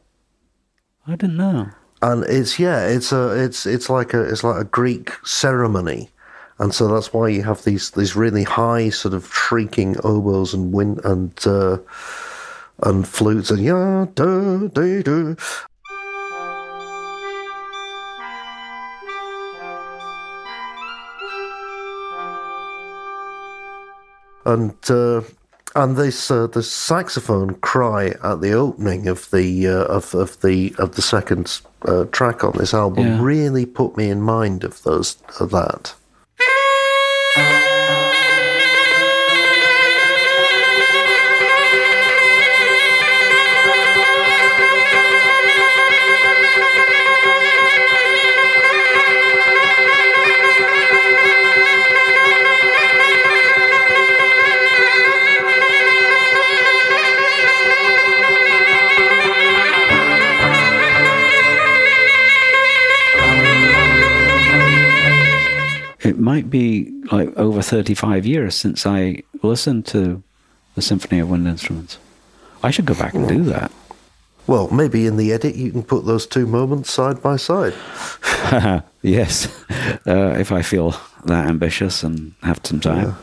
I didn't know. and it's yeah it's a it's it's like a it's like a greek ceremony and so that's why you have these these really high sort of shrieking oboes and wind and uh and flutes and yeah da, da, da. and uh, and this uh, the saxophone cry at the opening of the uh, of of the of the second uh, track on this album Yeah. really put me in mind of those of that. Bye. It might be like over 35 years since I listened to the Symphony of Wind Instruments. I should go back and do that. Well, maybe in the edit you can put those two moments side by side. yes, uh, if I feel that ambitious and have some time.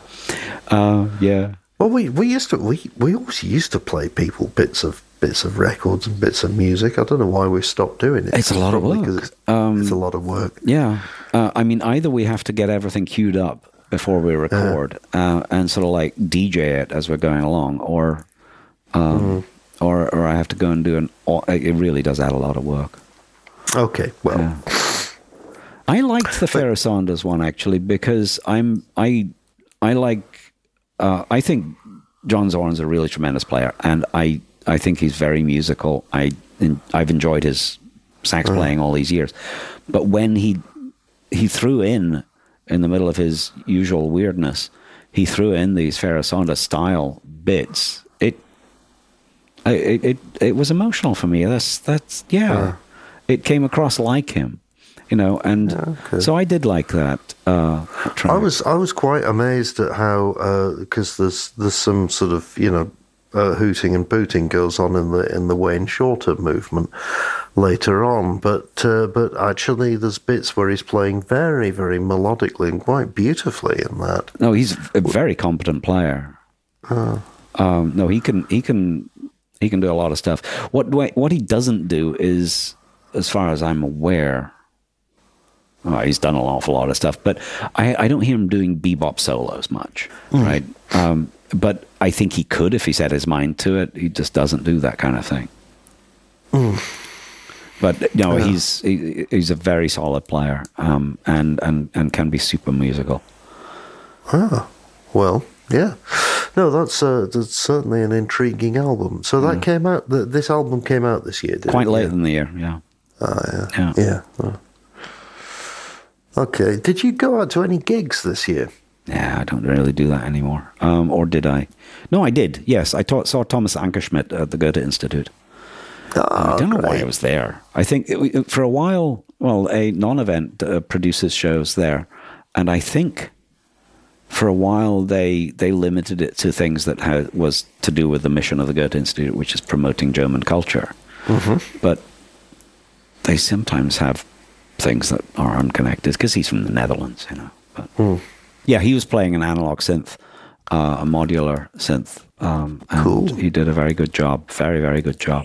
Uh, yeah. Well, we, we used to we, we always used to play people bits of bits of records and bits of music. I don't know why we stopped doing it. It's a lot of work. It's, Um, it's a lot of work. Yeah. Uh, I mean, either we have to get everything queued up before we record uh, and sort of like DJ it as we're going along, or, um, or, or I have to go and do an. It really does add a lot of work. Okay, well, Yeah. I liked the Pharoah Sanders one actually because I'm I I like uh, I think John Zorn's a really tremendous player and I I think he's very musical. I I've enjoyed his sax playing all these years, but when he he threw in in the middle of his usual weirdness, he threw in these Sanders style bits. It it, it it was emotional for me. That's that's yeah. It came across like him, you know, and so I did like that. Uh. I was I was quite amazed at how because there's there's some sort of you know uh, hooting and booting goes on in the in the Wayne Shorter movement later on, but uh, but actually there's bits where he's playing very very melodically and quite beautifully in that. No, he's a very competent player. Um, no, he can he can he can do a lot of stuff. What what he doesn't do is, as far as I'm aware, well, he's done an awful lot of stuff, but I, I don't hear him doing bebop solos much, right? Um, but I think he could if he set his mind to it. He just doesn't do that kind of thing. But no, he's he, he's a very solid player, um, and and and can be super musical. Ah, well, yeah. No, that's uh, that's certainly an intriguing album. So that came out. Th- this album came out this year, Quite it? late Yeah. in the year, yeah. Ah, Yeah. Yeah. Oh. Okay. Did you go out to any gigs this year? Yeah, I don't really do that anymore. Um, or did I? No, I did. Yes, I taught, saw Thomas Ankersmit at the Goethe Institute. Ah, I don't know why. I was there. I think it, for a while, well, a non-event uh, produces shows there, and I think for a while they they limited it to things that ha- was to do with the mission of the Goethe Institute, which is promoting German culture. But they sometimes have things that are unconnected because he's from the Netherlands, you know. But yeah, he was playing an analog synth, uh, a modular synth, um, and Cool. he did a very good job. Very, very good job.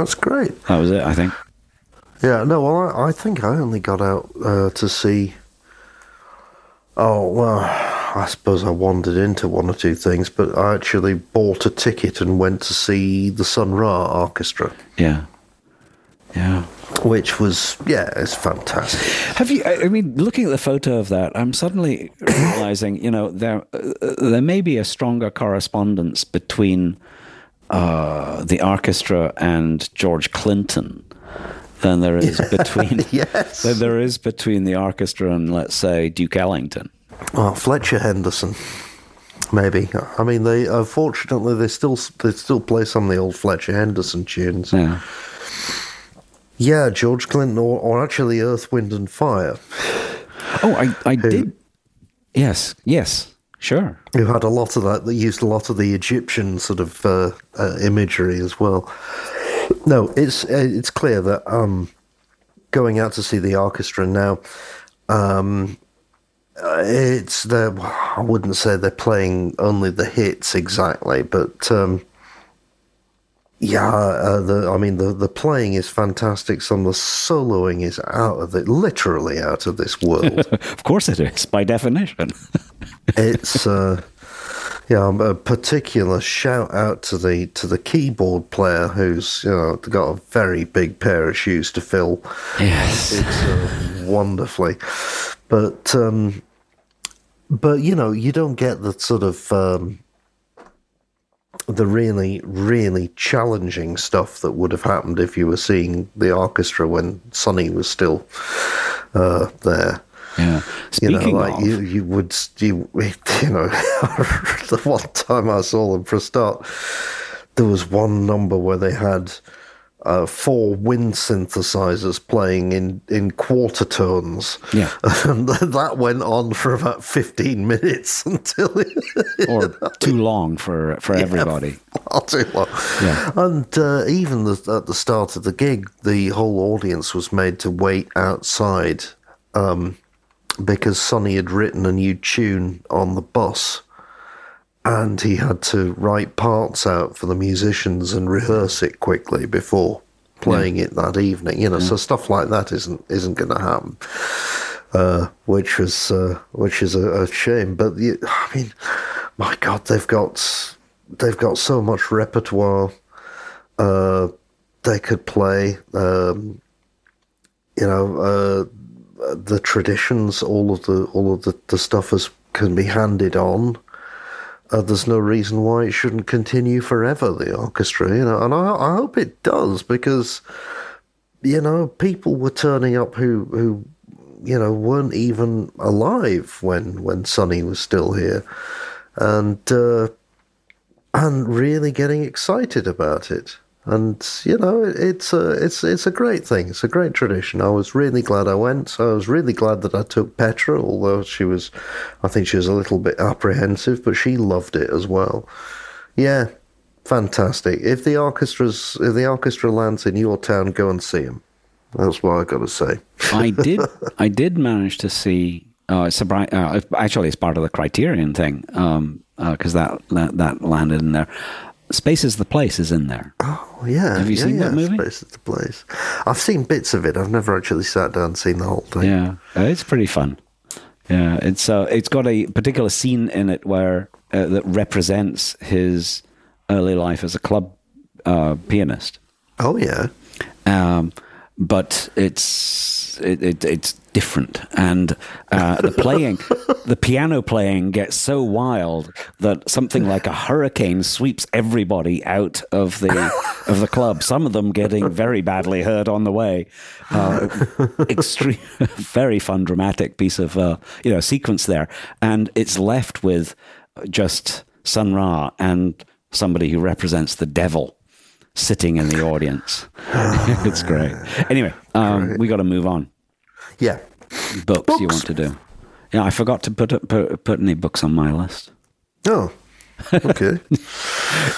That's great. That was it, I think. Yeah, no, well, I, I think I only got out uh, to see. Oh, well, I suppose I wandered into one or two things, but I actually bought a ticket and went to see the Sun Ra Orchestra, Yeah. Yeah. which was, yeah, it's fantastic. Have you? I mean, looking at the photo of that, I'm suddenly realizing, you know, there uh, there may be a stronger correspondence between uh, the orchestra and George Clinton than there is between Yes. than there is between the orchestra and, let's say, Duke Ellington. Oh, Fletcher Henderson, maybe. I mean, they unfortunately they still they still play some of the old Fletcher Henderson tunes. Yeah. Yeah, George Clinton, or, or actually Earth, Wind and Fire, Oh, I I did. Yes. Yes. Sure. who had a lot of that. They used a lot of the Egyptian sort of uh, uh, imagery as well. No, it's uh, it's clear that um, going out to see the orchestra now, um, it's the I wouldn't say they're playing only the hits exactly, but um, yeah, uh, the I mean the the playing is fantastic. Some of the soloing is out of it, literally out of this world. Of course it is, by definition. it's uh, yeah, a particular shout out to the to the keyboard player who's you know got a very big pair of shoes to fill. yes. It's uh, wonderfully, but um, but you know you don't get the sort of um, the really really challenging stuff that would have happened if you were seeing the orchestra when Sonny was still uh, there. Yeah. Speaking You know, like of, you, you would, you, you know, the one time I saw them for a start, there was one number where they had uh, four wind synthesizers playing in, in quarter tones. Yeah. And that went on for about 15 minutes until or too long for for everybody. I'll tell you what. Yeah. And uh, even the, at the start of the gig, the whole audience was made to wait outside um, because Sonny had written a new tune on the bus. And he had to write parts out for the musicians and rehearse it quickly before playing it that evening. You know, so stuff like that isn't isn't going to happen. Uh, which was uh, which is a, a shame. But the, I mean, my God, they've got they've got so much repertoire. Uh, they could play, um, you know, uh, the traditions, all of the all of the, the stuff is, can be handed on. Uh, there's no reason why it shouldn't continue forever. The orchestra, you know, and I, I hope it does because, you know, people were turning up who who, you know, weren't even alive when when Sonny was still here, and uh, and really getting excited about it. And you know, it, it's a it's it's a great thing. It's a great tradition. I was really glad I went. I was really glad that I took Petra, although she was, I think she was a little bit apprehensive, but she loved it as well. Yeah, fantastic. If the orchestra's if the orchestra lands in your town, go and see them. That's what I got to say. I did. I did manage to see. Uh, it's a, uh, actually, it's part of the Criterion thing because that, that that landed in there. Space is the place is in there. Oh yeah. Have you yeah, seen yeah, that movie? Space is the place. I've seen bits of it. I've never actually sat down and seen the whole thing. Yeah, uh, it's pretty fun. Yeah, it's uh, it's got a particular scene in it where uh, that represents his early life as a club uh, pianist. Oh yeah. um, but it's it, it, it's different, and uh, the playing, the piano playing gets so wild that something like a hurricane sweeps everybody out of the of the club. Some of them getting very badly hurt on the way. Uh, extreme, very fun, dramatic piece of uh, you know sequence there, and it's left with just Sun Ra and somebody who represents the devil sitting in the audience. it's great. Anyway, um, we got to move on. Yeah. Books, you want to do? Yeah, I forgot to put put, put any books on my list. Oh. Okay.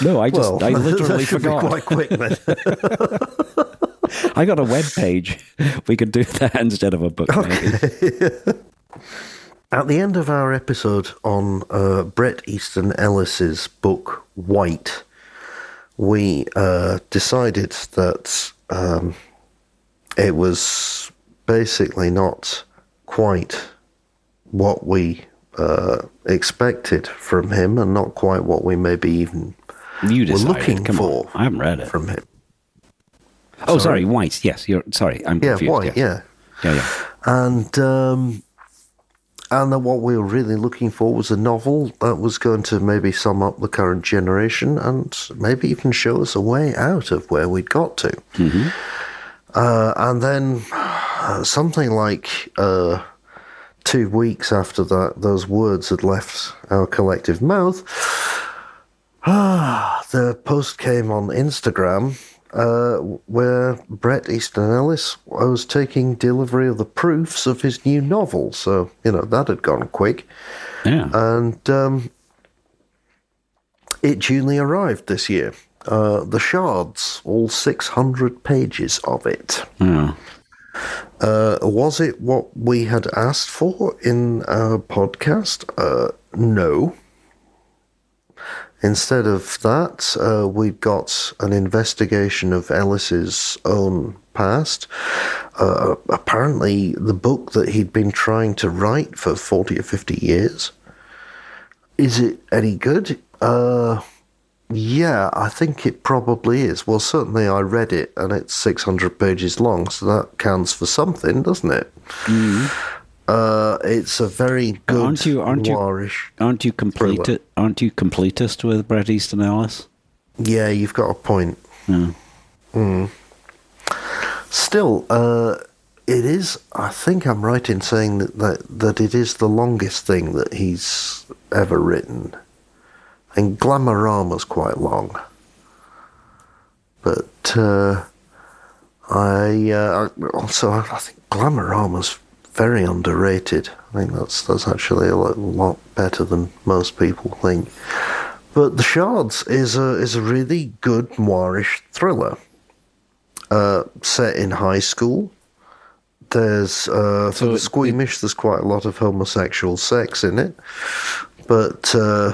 No, I just well, I literally forgot. quite quick then. I got a web page. We could do that instead of a book. maybe. At the end of our episode on uh, Bret Easton Ellis's book White, we uh, decided that um, it was basically not quite what we uh, expected from him, and not quite what we maybe even You were looking Come for on. I haven't read it. from him. oh, sorry, White. Yes, you're sorry. I'm Yeah, confused. White. yes. Yeah. yeah, yeah. and um, and that what we were really looking for was a novel that was going to maybe sum up the current generation and maybe even show us a way out of where we'd got to. Uh, and then uh, something like uh, two weeks after that, those words had left our collective mouth. Ah, the post came on Instagram uh, where Bret Easton Ellis was taking delivery of the proofs of his new novel. So, you know, that had gone quick. Yeah. And um, it duly arrived this year. Uh, the Shards, all 600 pages of it. yeah. Uh, was it what we had asked for in our podcast? Uh, no. Instead of that, uh, we got an investigation of Ellis's own past. Uh, apparently, the book that he'd been trying to write for 40 or 50 years. Is it any good? Uh, yeah, I think it probably is. Well, certainly I read it and it's 600 pages long, so that counts for something, doesn't it? Uh, it's a very good Aren't you- aren't you- Aren't you complete? Aren't you completist with Bret Easton Ellis? Yeah, you've got a point. Yeah. Still, uh, it is. I think I'm right in saying that, that that it is the longest thing that he's ever written. And Glamorama's quite long, but uh, I uh, also I think Glamorama's very underrated. I think that's that's actually a lot, better than most people think. But The Shards is a is a really good noirish thriller uh, set in high school. There's uh, for So the it- squeamish. there's quite a lot of homosexual sex in it, but uh,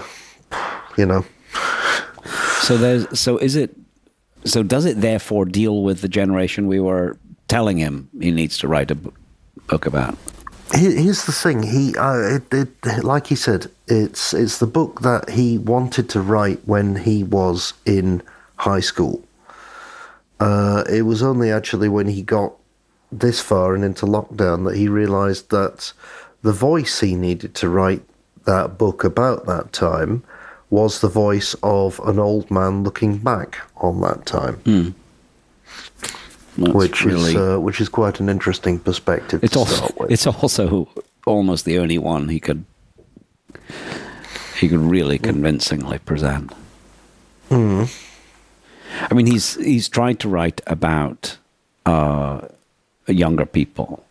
you know, So there's. So is it? So does it therefore deal with the generation we were telling him he needs to write a book about? Here's the thing. He, uh, it, it, like he said, it's it's the book that he wanted to write when he was in high school, uh, it was only actually when he got this far and into lockdown that he realised that the voice he needed to write that book about that time was the voice of an old man looking back on that time, That's which really, is uh, which is quite an interesting perspective it's to also start with. it's also almost the only one he could he could really convincingly present. I mean, he's he's tried to write about uh, younger people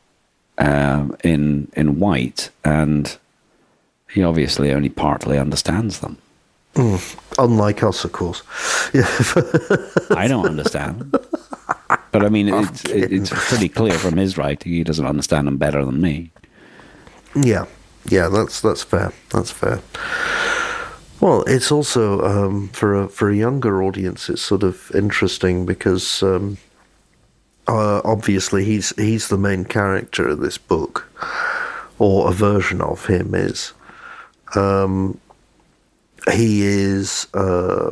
um, in in white, and he obviously only partly understands them. Unlike us, of course. Yeah. I don't understand, but I mean, it's it, it's pretty clear from his writing he doesn't understand them better than me. Yeah, yeah, that's that's fair. That's fair. Well, it's also um, for a for a younger audience. It's sort of interesting because um, uh, obviously he's he's the main character of this book, or a version of him is. Um, he is uh,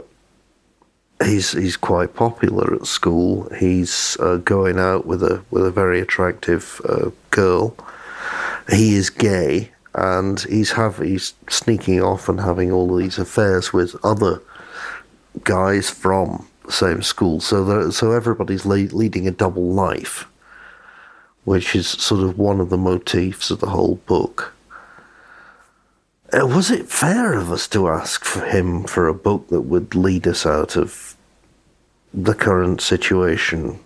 he's he's quite popular at school. He's uh, going out with a with a very attractive uh, girl he is gay and he's have he's sneaking off and having all these affairs with other guys from the same school. So that, so everybody's le- leading a double life, which is sort of one of the motifs of the whole book. Uh, was it fair of us to ask for him for a book that would lead us out of the current situation?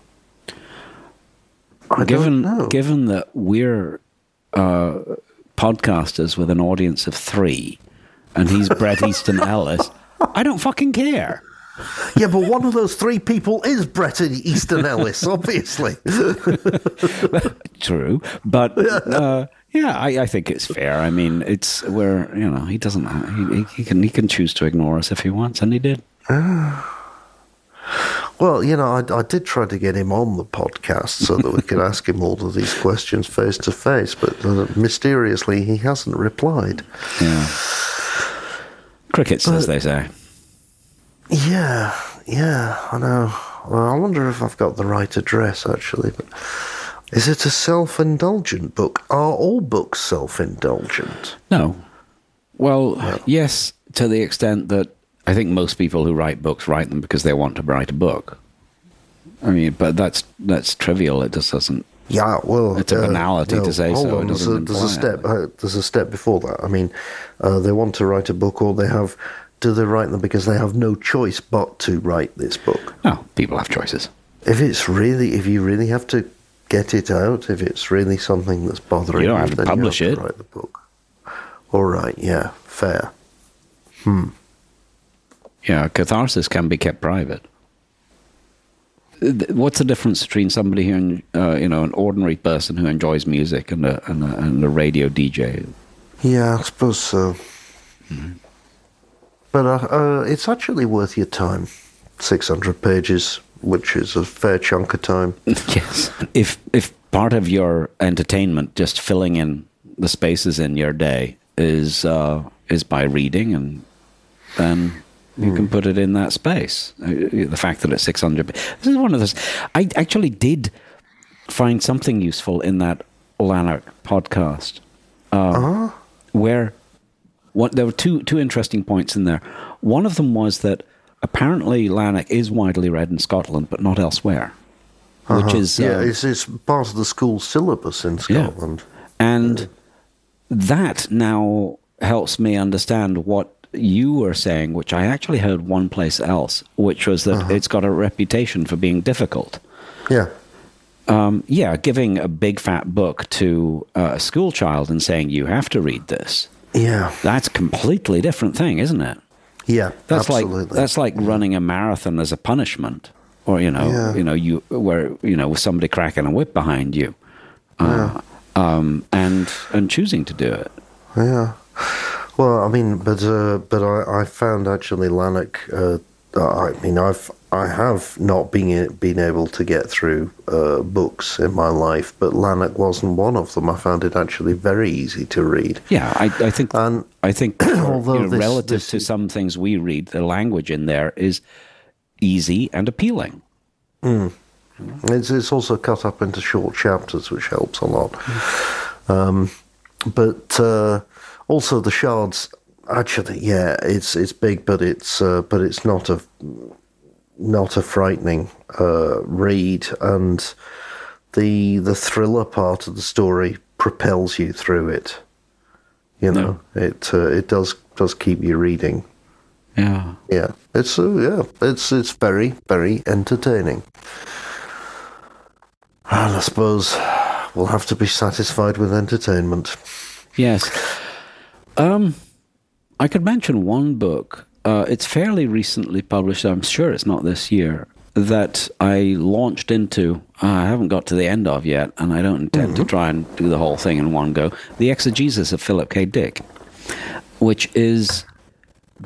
I given don't know. given that we're uh, podcasters with an audience of three, and he's Bret Easton Ellis, I don't fucking care. Yeah, but one of those three people is Bret Easton Ellis, obviously. True, but uh, yeah, I, I think it's fair. I mean, it's where you know he doesn't he, he can he can choose to ignore us if he wants, and he did. Well, you know, I, I did try to get him on the podcast so that we could ask him all of these questions face to face, but uh, mysteriously he hasn't replied. Yeah, crickets, as they say. Yeah, yeah, I know. Well, I wonder if I've got the right address, actually. But is it a self indulgent book? Are all books self indulgent? No. Well, yes, to the extent that I think most people who write books write them because they want to write a book. I mean, but that's that's trivial. It just doesn't. Yeah, well, It's a banality to say hold so, On. There's, a, there's a step. Uh, there's a step before that. I mean, uh, they want to write a book, or they have. Do they write them because they have no choice but to write this book? No, people have choices. If it's really, if you really have to get it out, if it's really something that's bothering You you, don't have to then publish you have it. To write the book. All right. Yeah. Fair. Yeah, catharsis can be kept private. What's the difference between somebody who, uh, you know, an ordinary person who enjoys music and a, and a, and a radio DJ? Yeah, I suppose so. Mm-hmm. But uh, uh, it's actually worth your time. Six hundred pages, which is a fair chunk of time. yes. If if part of your entertainment, just filling in the spaces in your day, is uh, is by reading, and then you can put it in that space. Uh, The fact that it's six hundred. This is one of those. I actually did find something useful in that Lanark podcast, uh, where what there were two two interesting points in there. One of them was that apparently Lanark is widely read in Scotland, but not elsewhere, which is Uh-huh. yeah, uh, it's, it's part of the school syllabus in Yeah. Scotland. and that now helps me understand what you were saying, which I actually heard one place else, which was that Uh-huh. it's got a reputation for being difficult. Yeah, Um, yeah, giving a big fat book to uh, a school child and saying you have to read this. yeah, That's a completely different thing, isn't it? yeah. That's absolutely. like that's like running a marathon as a punishment, or you know, Yeah. you know, you where you know with somebody cracking a whip behind you, uh, um, and and choosing to do it. Yeah. Well, I mean, but uh, but I, I found actually Lanark. Uh, I mean, I've I have not been been able to get through uh, books in my life, but Lanark wasn't one of them. I found it actually very easy to read. Yeah, I, I think And I think you although know, this- relative this to is- some things we read, the language in there is easy and appealing. It's, it's also cut up into short chapters, which helps a lot. Um, but uh, also the shards, actually, yeah, it's it's big, but it's uh, but it's not a not a frightening uh, read, and the the thriller part of the story propels you through it. You know, it uh, it does does keep you reading. Yeah. Yeah, it's uh, yeah, it's it's very very entertaining. And I suppose we'll have to be satisfied with entertainment. Yes. Um, I could mention one book. Uh, it's fairly recently published. I'm sure it's not this year. That I launched into. Uh, I haven't got to the end of yet, and I don't intend to try and do the whole thing in one go. The Exegesis of Philip K. Dick, which is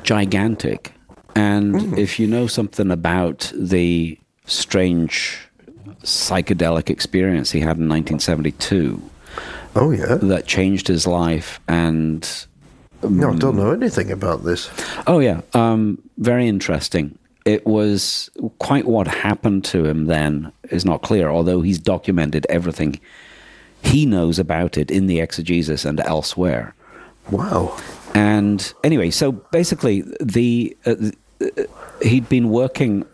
gigantic. And if you know something about the strange psychedelic experience he had in 1972 Oh yeah, that changed his life and no, I don't know anything about this. oh yeah. Um, very interesting. It was quite what happened to him then is not clear although he's documented everything he knows about it in the exegesis and elsewhere. Wow. And anyway, so basically, the uh, uh, he'd been working,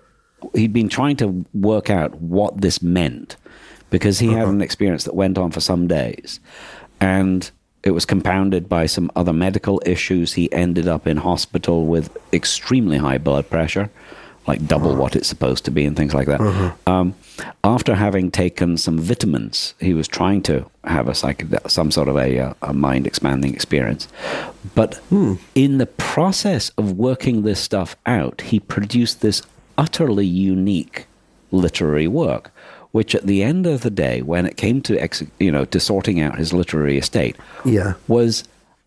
he'd been trying to work out what this meant because he had an experience that went on for some days, and it was compounded by some other medical issues. He ended up in hospital with extremely high blood pressure, like double what it's supposed to be, and things like that. Um, after having taken some vitamins, he was trying to have a psychedel- some sort of a, uh, a mind expanding experience. But in the process of working this stuff out, he produced this utterly unique literary work, which at the end of the day, when it came to ex- you know to sorting out his literary estate, Yeah. was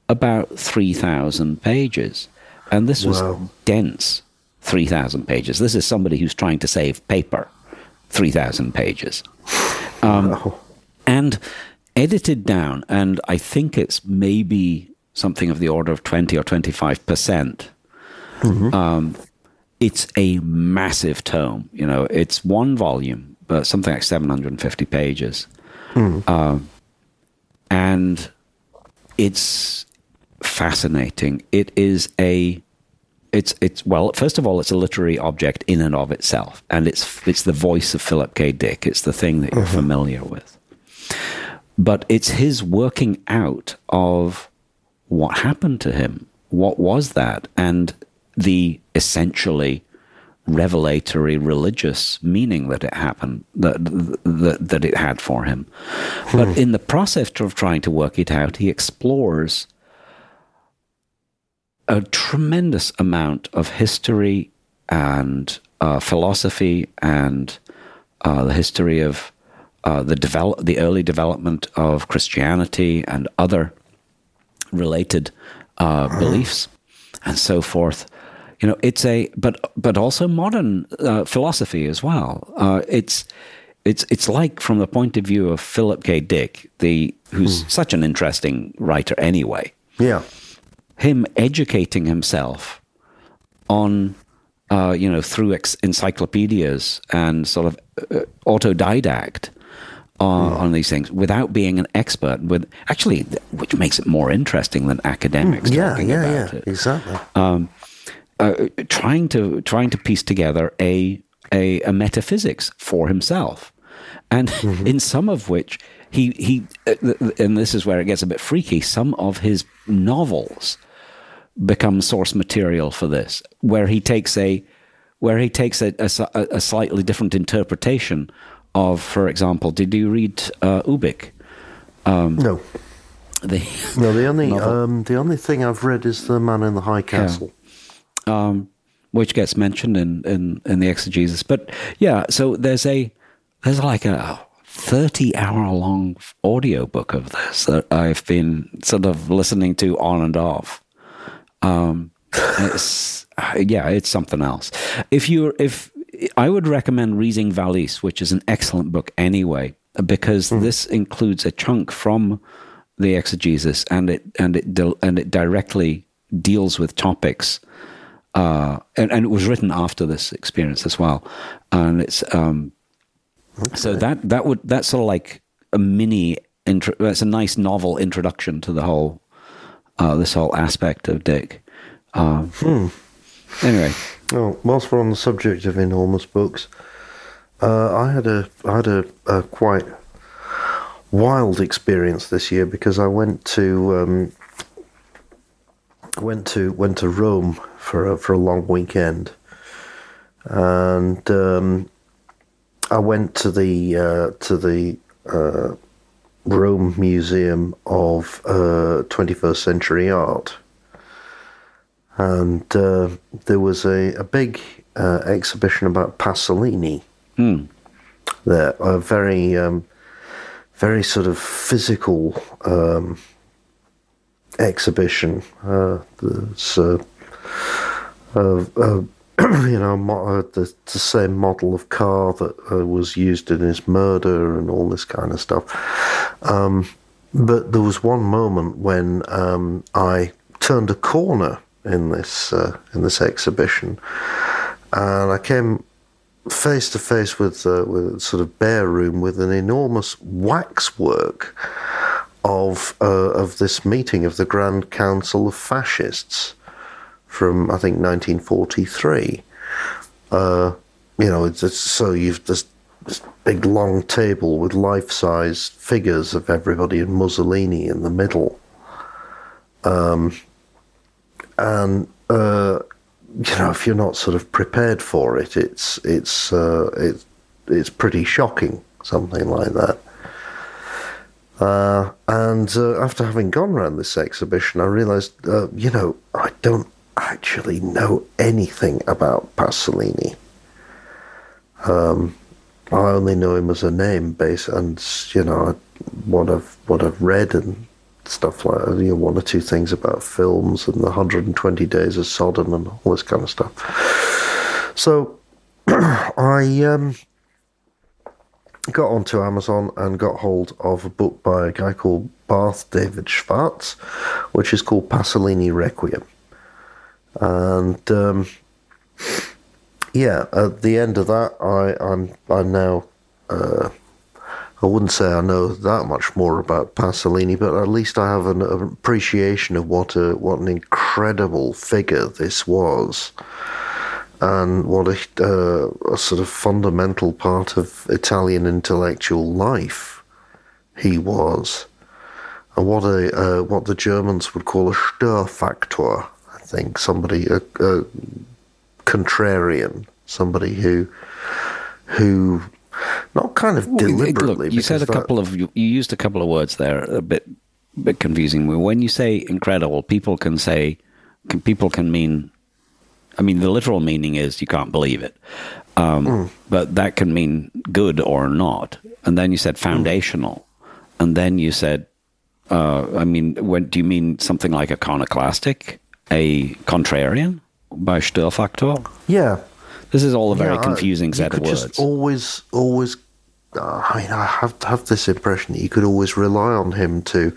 about three thousand pages, and this was Wow. dense. Three thousand pages. This is somebody who's trying to save paper. Three thousand pages wow. and edited down, and I think it's maybe something of the order of 20 or 25 percent. Um, it's a massive tome. You know, it's one volume, but something like 750 pages. Um, and it's fascinating. It is a it's it's well first of all it's a literary object in and of itself and it's it's the voice of Philip K. Dick. It's the thing that you're familiar with. But it's his working out of what happened to him what was that and the essentially revelatory religious meaning that it happened that that, that it had for him. But in the process of trying to work it out he explores a tremendous amount of history and uh, philosophy and uh, the history of uh, the develop the early development of Christianity and other related uh, beliefs and so forth. You know, it's a but but also modern uh, philosophy as well. Uh, it's it's it's like from the point of view of Philip K. Dick, the who's such an interesting writer anyway Yeah. him educating himself on, uh, you know, through ex- encyclopedias and sort of uh, autodidact on, on these things without being an expert. With actually, th- which makes it more interesting than academics Yeah, talking yeah, about yeah. it. Exactly. Uh, trying to trying to piece together a a, a metaphysics for himself, and in some of which he he uh, and this is where it gets a bit freaky. Some of his novels become source material for this, where he takes a where he takes a, a, a- slightly different interpretation of, for example, did you read uh, Ubik? no. The, No, the only um, the only thing I've read is The Man in the High Castle. Um, which gets mentioned in, in, in the exegesis. But yeah, so there's a there's like a thirty hour long audio book of this that I've been sort of listening to on and off. Um, it's yeah, it's something else. If you're if I would recommend reading Valis, which is an excellent book anyway, because this includes a chunk from the exegesis and it and it and it directly deals with topics uh, and, and it was written after this experience as well. And it's um, So that that would that's sort of like a mini intro. That's a nice novel introduction to the whole uh, this whole aspect of Dick. Um, Anyway, Oh, whilst we're on the subject of enormous books, uh, I had a I had a, a quite wild experience this year because I went to um, went to went to Rome for a, for a long weekend, and um, I went to the uh, to the uh, Rome Museum of Twenty First Century Art. And uh, there was a, a big uh, exhibition about Pasolini. There, a very, um, very sort of physical um, exhibition. Uh, there's, uh, you know, uh, the, the same model of car that uh, was used in his murder and all this kind of stuff. Um, but there was one moment when um, I turned a corner in this uh, in this exhibition, and I came face to face with uh, with sort of bare room with an enormous waxwork of uh, of this meeting of the Grand Council of Fascists from I think 1943. Uh, you know, it's, it's so you've this, this big long table with life-size figures of everybody and Mussolini in the middle and uh, you know if you're not sort of prepared for it, it's it's uh, it's it's pretty shocking, something like that. Uh, and uh, after having gone around this exhibition, I realised, uh, you know, I don't actually know anything about Pasolini. Um, I only know him as a name base, and you know what I've what I've read and stuff like you know, one or two things about films and the 120 Days of Sodom and all this kind of stuff. So I um, got onto Amazon and got hold of a book by a guy called Barth David Schwartz, which is called Pasolini Requiem. And um, yeah, at the end of that, I, I'm I'm now. Uh, I wouldn't say I know that much more about Pasolini, but at least I have an, an appreciation of what a what an incredible figure this was, and what a, uh, a sort of fundamental part of Italian intellectual life he was, and what a uh, what the Germans would call a Störfaktor. Think somebody a, a contrarian, somebody who who not kind of deliberately. Look, you said a that- couple of you, you used a couple of words there, a bit a bit confusing. When you say incredible, people can say can, people can mean. I mean, the literal meaning is you can't believe it, um, Hmm. but that can mean good or not. And then you said foundational, and then you said, uh, I mean, when do you mean something like iconoclastic, a contrarian by Störfaktor? Yeah, This is all a very Yeah, confusing you set of words. Just always, always. Uh, I mean, I have have this impression that you could always rely on him to,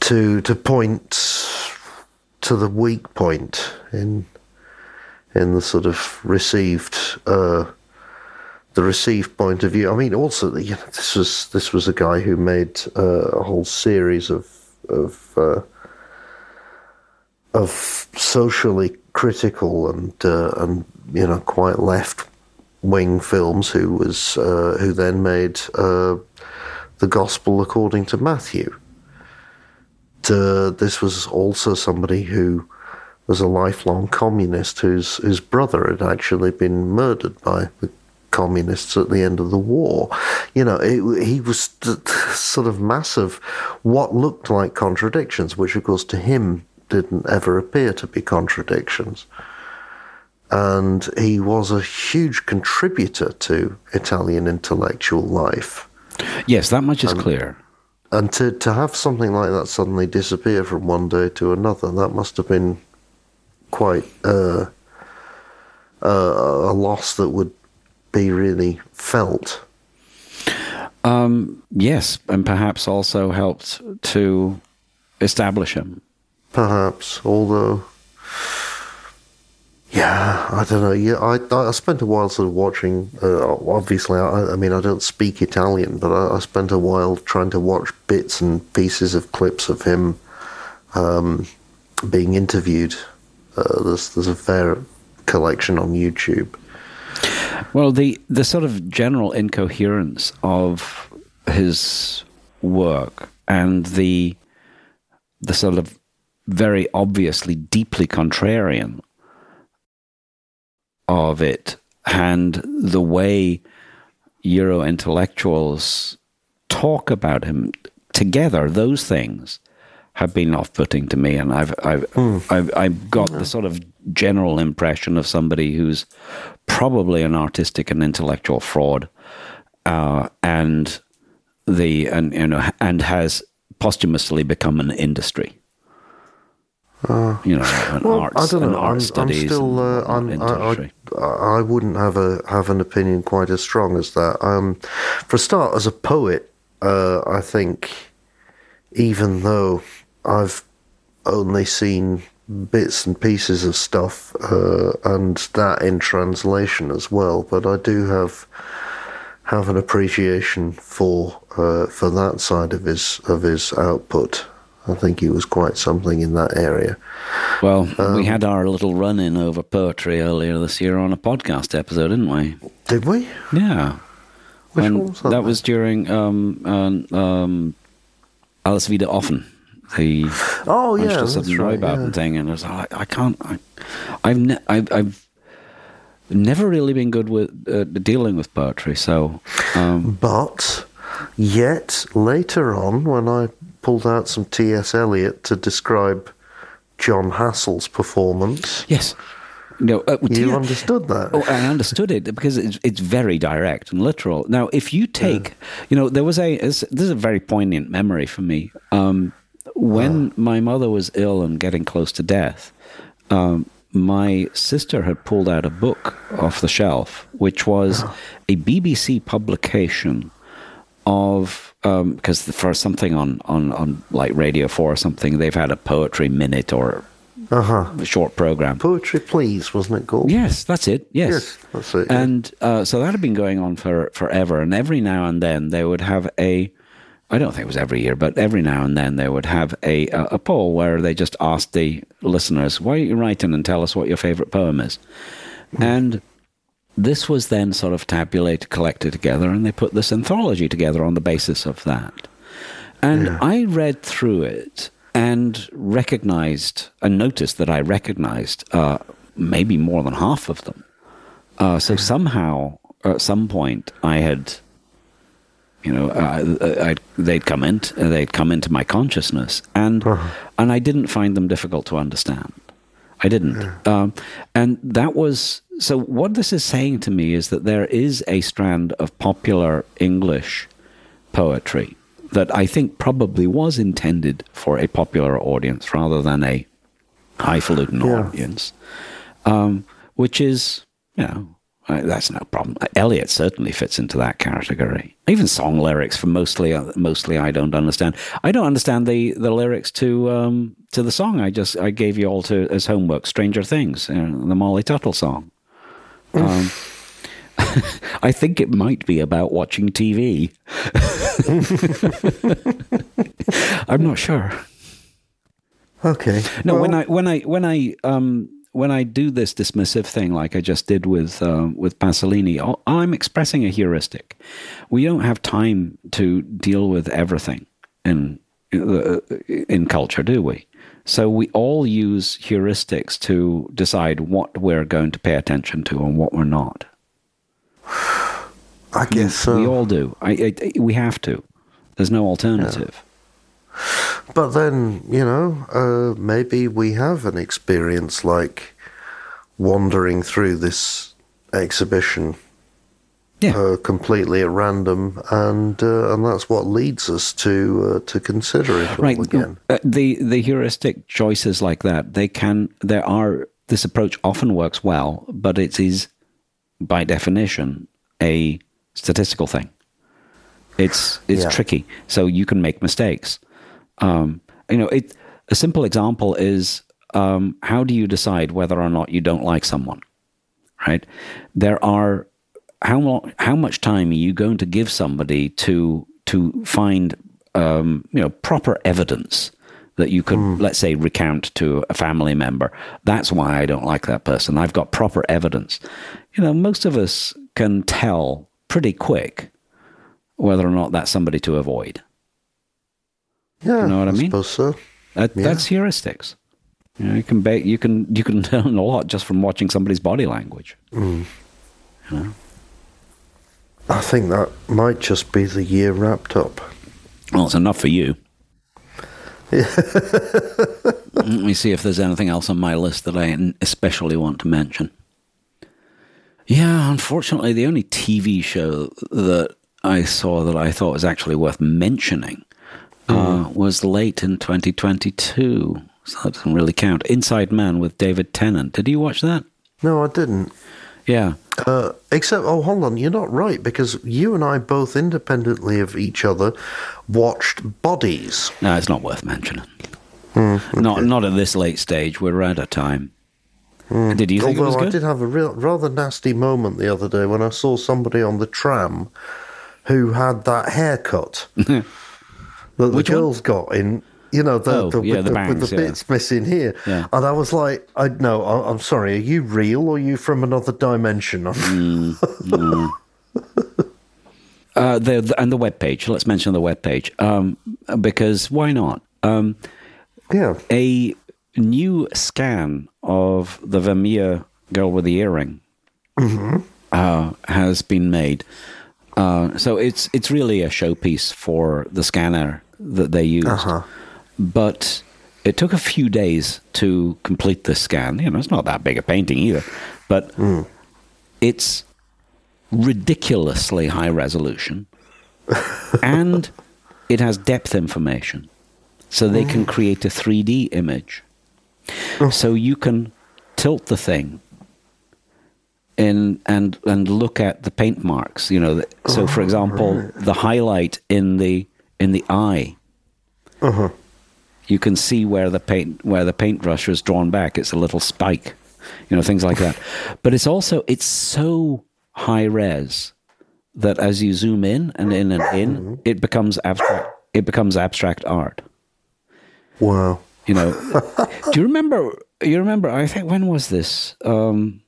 to to point to the weak point in in the sort of received uh, the received point of view. I mean, also you know, this was this was a guy who made uh, a whole series of of uh, of socially critical and uh, and you know quite left wing films. Who was uh, who then made uh, the Gospel according to Matthew. Uh, this was also somebody who was a lifelong communist whose whose brother had actually been murdered by the communists at the end of the war. You know, it, he was sort of massive, what looked like contradictions, which of course to him didn't ever appear to be contradictions. And he was a huge contributor to Italian intellectual life. yes, that much is clear. And to, to have something like that suddenly disappear from one day to another, that must have been quite uh, uh, a loss that would be really felt. Um, yes, and perhaps also helped to establish him. Perhaps, although Yeah, I don't know. Yeah, I I spent a while sort of watching. Uh, obviously, I, I mean, I don't speak Italian, but I, I spent a while trying to watch bits and pieces of clips of him um, being interviewed. Uh, there's there's a fair collection on YouTube. Well, the the sort of general incoherence of his work and the the sort of very obviously deeply contrarian of it. And the way Euro intellectuals talk about him together, those things have been off-putting to me, and I've I've I've, I've got the sort of general impression of somebody who's probably an artistic and intellectual fraud, uh, and the and you know and has posthumously become an industry. You know, an Well, arts, I don't know. art I'm, I'm studies still. Uh, I'm, I. I, I wouldn't have a have an opinion quite as strong as that. Um, for a start, as a poet, uh, I think, even though I've only seen bits and pieces of stuff, uh, and that in translation as well, but I do have have an appreciation for uh, for that side of his of his output. I think he was quite something in that area. Well, Um, we had our little run in over poetry earlier this year on a podcast episode, didn't we? Did we? Yeah. Which one was that? that was during um, um, Alles wieder offen, the Oh yeah, that's right. Yeah. thing, and I was like, I can't, I, I've, ne- I've, I've never really been good with uh, dealing with poetry, so um, But yet later on, when I pulled out some T.S. Eliot to describe Jon Hassell's performance, yes, no, uh, you understood that. Oh, I understood it because it's, it's very direct and literal. Now, if you take, you know, there was a this this is a very poignant memory for me. Um, when my mother was ill and getting close to death, um, my sister had pulled out a book off the shelf, which was a BBC publication of because for something on, on on like Radio Four or something, they've had a poetry minute or Uh huh. a short program. Poetry, please, wasn't it called? Yes, that's it. Yes, Yes, that's it, yeah. And uh, so that had been going on for forever. And every now and then they would have a, I don't think it was every year, but every now and then they would have a a, a poll where they just asked the listeners, "Why are you writing?" and tell us what your favorite poem is. Hmm. And this was then sort of tabulated, collected together, and they put this anthology together on the basis of that. And I read through it and recognized and noticed that I recognized uh, maybe more than half of them. Uh, so somehow, at some point, I had, you know, uh, they'd come in, they'd come into my consciousness, and and I didn't find them difficult to understand. I didn't, um, and that was so. What this is saying to me is that there is a strand of popular English poetry that I think probably was intended for a popular audience rather than a highfalutin Yeah. audience, um, which is, you know, that's no problem. Eliot certainly fits into that category. Even song lyrics for mostly, uh, mostly I don't understand. I don't understand the, the lyrics to um, to the song I just I gave you all to as homework. Stranger Things, uh, the Molly Tuttle song. Um, I think it might be about watching TV. I'm not sure. Okay. No, Well, when I when I when I um when I do this dismissive thing like I just did with uh, with Pasolini, I'm expressing a heuristic. We don't have time to deal with everything in uh, in culture, do we? So we all use heuristics to decide what we're going to pay attention to and what we're not. I guess so. We all do. I, I, we have to. There's no alternative. But then, you know, uh, maybe we have an experience like wandering through this exhibition Yeah. uh, completely at random, and uh, and that's what leads us to uh, to consider it all right again. uh, the the heuristic choices like that they can there are this approach often works well but it is by definition a statistical thing it's it's Yeah. tricky so you can make mistakes um, you know it a simple example is um, how do you decide whether or not you don't like someone? Right? There are how mo- how much time are you going to give somebody to to find um, you know proper evidence that you could let's say recount to a family member? That's why i don't like that person. I've got proper evidence. You know most of us can tell pretty quick whether or not that's somebody to avoid. Yeah, know what I mean? suppose so. that, Yeah. that's heuristics. You know you can ba- you can you can learn a lot just from watching somebody's body language I think that might just be the year wrapped up. well it's enough for you Let me see if there's anything else on my list that I especially want to mention. Yeah, unfortunately, the only TV show that I saw that I thought was actually worth mentioning uh, was late in 2022. So that doesn't really count. Inside Man with David Tennant. Did you watch that? No, I didn't. Yeah. Uh, except, oh, hold on, you're not right because you and I both independently of each other watched Bodies. No, it's not worth mentioning. Not not at this late stage. We're out of time. Did you think it was Although I did have a real, rather nasty moment the other day when I saw somebody on the tram who had that haircut that the Which one? girls got in. You know, the, Oh, the, yeah, with, the the, with bangs, the yeah. bits missing here. Yeah. And I was like, I no, I, I'm sorry, are you real or are you from another dimension? Uh, the, the and the web page. Let's mention the web page um, because why not? Um, yeah. a new scan of the Vermeer girl with the earring uh, has been made. Uh, so it's it's really a showpiece for the scanner that they used, but it took a few days to complete the scan. You know, it's not that big a painting either, but hmm. it's ridiculously high resolution, and it has depth information so they can hmm. create a 3D image. So you can tilt the thing in and and look at the paint marks. You know, so for oh, example, the highlight in the in the eye. Uh-huh. You can see where the paint where the paintbrush was drawn back. It's a little spike, you know, things like that. But it's also it's so high res that as you zoom in and in and in, it becomes abstract. It becomes abstract art. Wow. You know, do you remember? You remember? I think when was this? Um,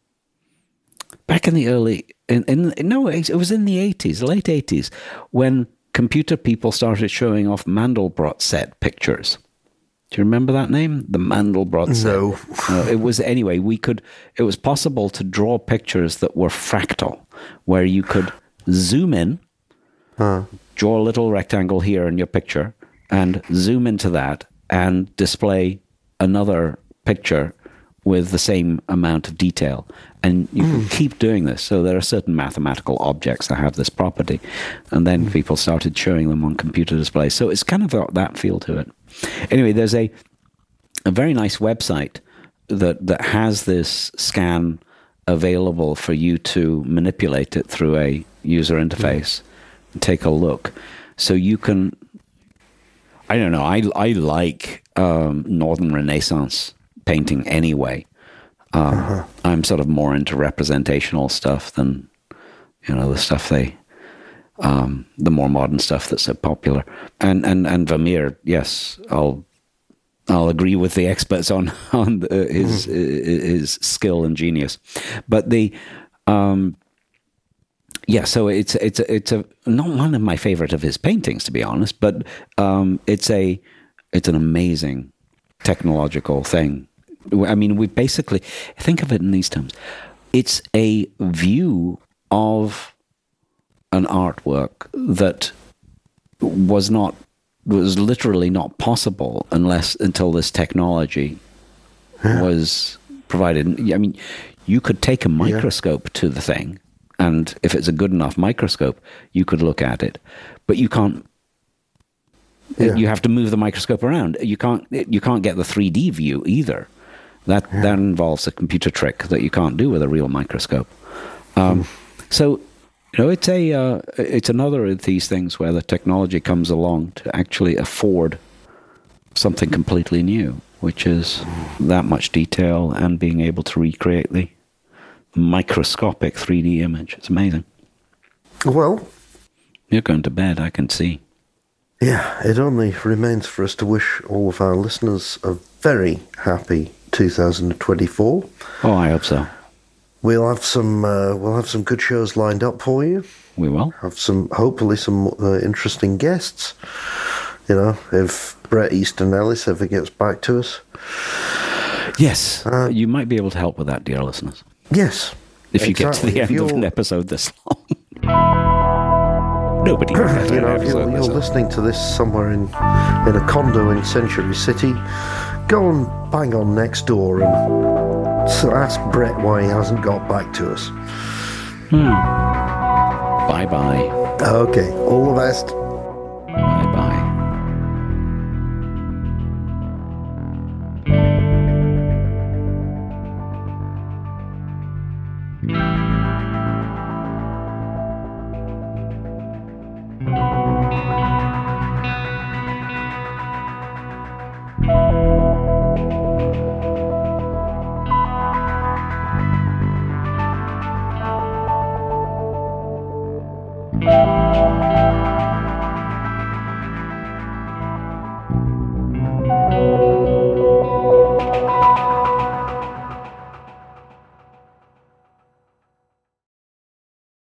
back in the early, in, in no, it was in the eighties, late eighties, when computer people started showing off Mandelbrot set pictures. Do you remember that name? The Mandelbrot set. No. Uh, it was anyway. We could. It was possible to draw pictures that were fractal, where you could zoom in, draw a little rectangle here in your picture, and zoom into that and display another picture with the same amount of detail. And you can keep doing this. So there are certain mathematical objects that have this property. And then people started showing them on computer displays. So it's kind of got that feel to it. Anyway, there's a a very nice website that that has this scan available for you to manipulate it through a user interface and take a look. So you can I don't know, I I like um, Northern Renaissance painting anyway. Um, I'm sort of more into representational stuff than you know the stuff they um, the more modern stuff that's so popular. And and and Vermeer, yes, I'll I'll agree with the experts on on the, his his skill and genius, but the um, yeah. So it's it's a, it's a not one of my favorite of his paintings, to be honest, but um, it's a it's an amazing technological thing. I mean, we basically think of it in these terms. It's a view of an artwork that was not was literally not possible unless until this technology was provided. I mean, you could take a microscope to the thing, and if it's a good enough microscope, you could look at it, but you can't. Yeah. You have to move the microscope around. You can't. You can't get the three D view either. That that involves a computer trick that you can't do with a real microscope. Um, so, you know, it's a uh, it's another of these things where the technology comes along to actually afford something completely new. which is that much detail and being able to recreate the microscopic 3D image. It's amazing. Well, You're going to bed, I can see. yeah, it only remains for us to wish all of our listeners a very happy 2024. Oh, I hope so. We'll have some uh, we'll have some good shows lined up for you. We will. Have some hopefully some uh, interesting guests. You know, if Bret Easton Ellis ever gets back to us. Yes, Uh, you might be able to help with that, dear listeners. Yes. If you get to the If end of you're- an episode this long. Nobody you know, if you're, you're listening to this somewhere in in a condo in Century City, go and bang on next door and s ask Bret why he hasn't got back to us. Hmm. Bye bye. Okay, all the best.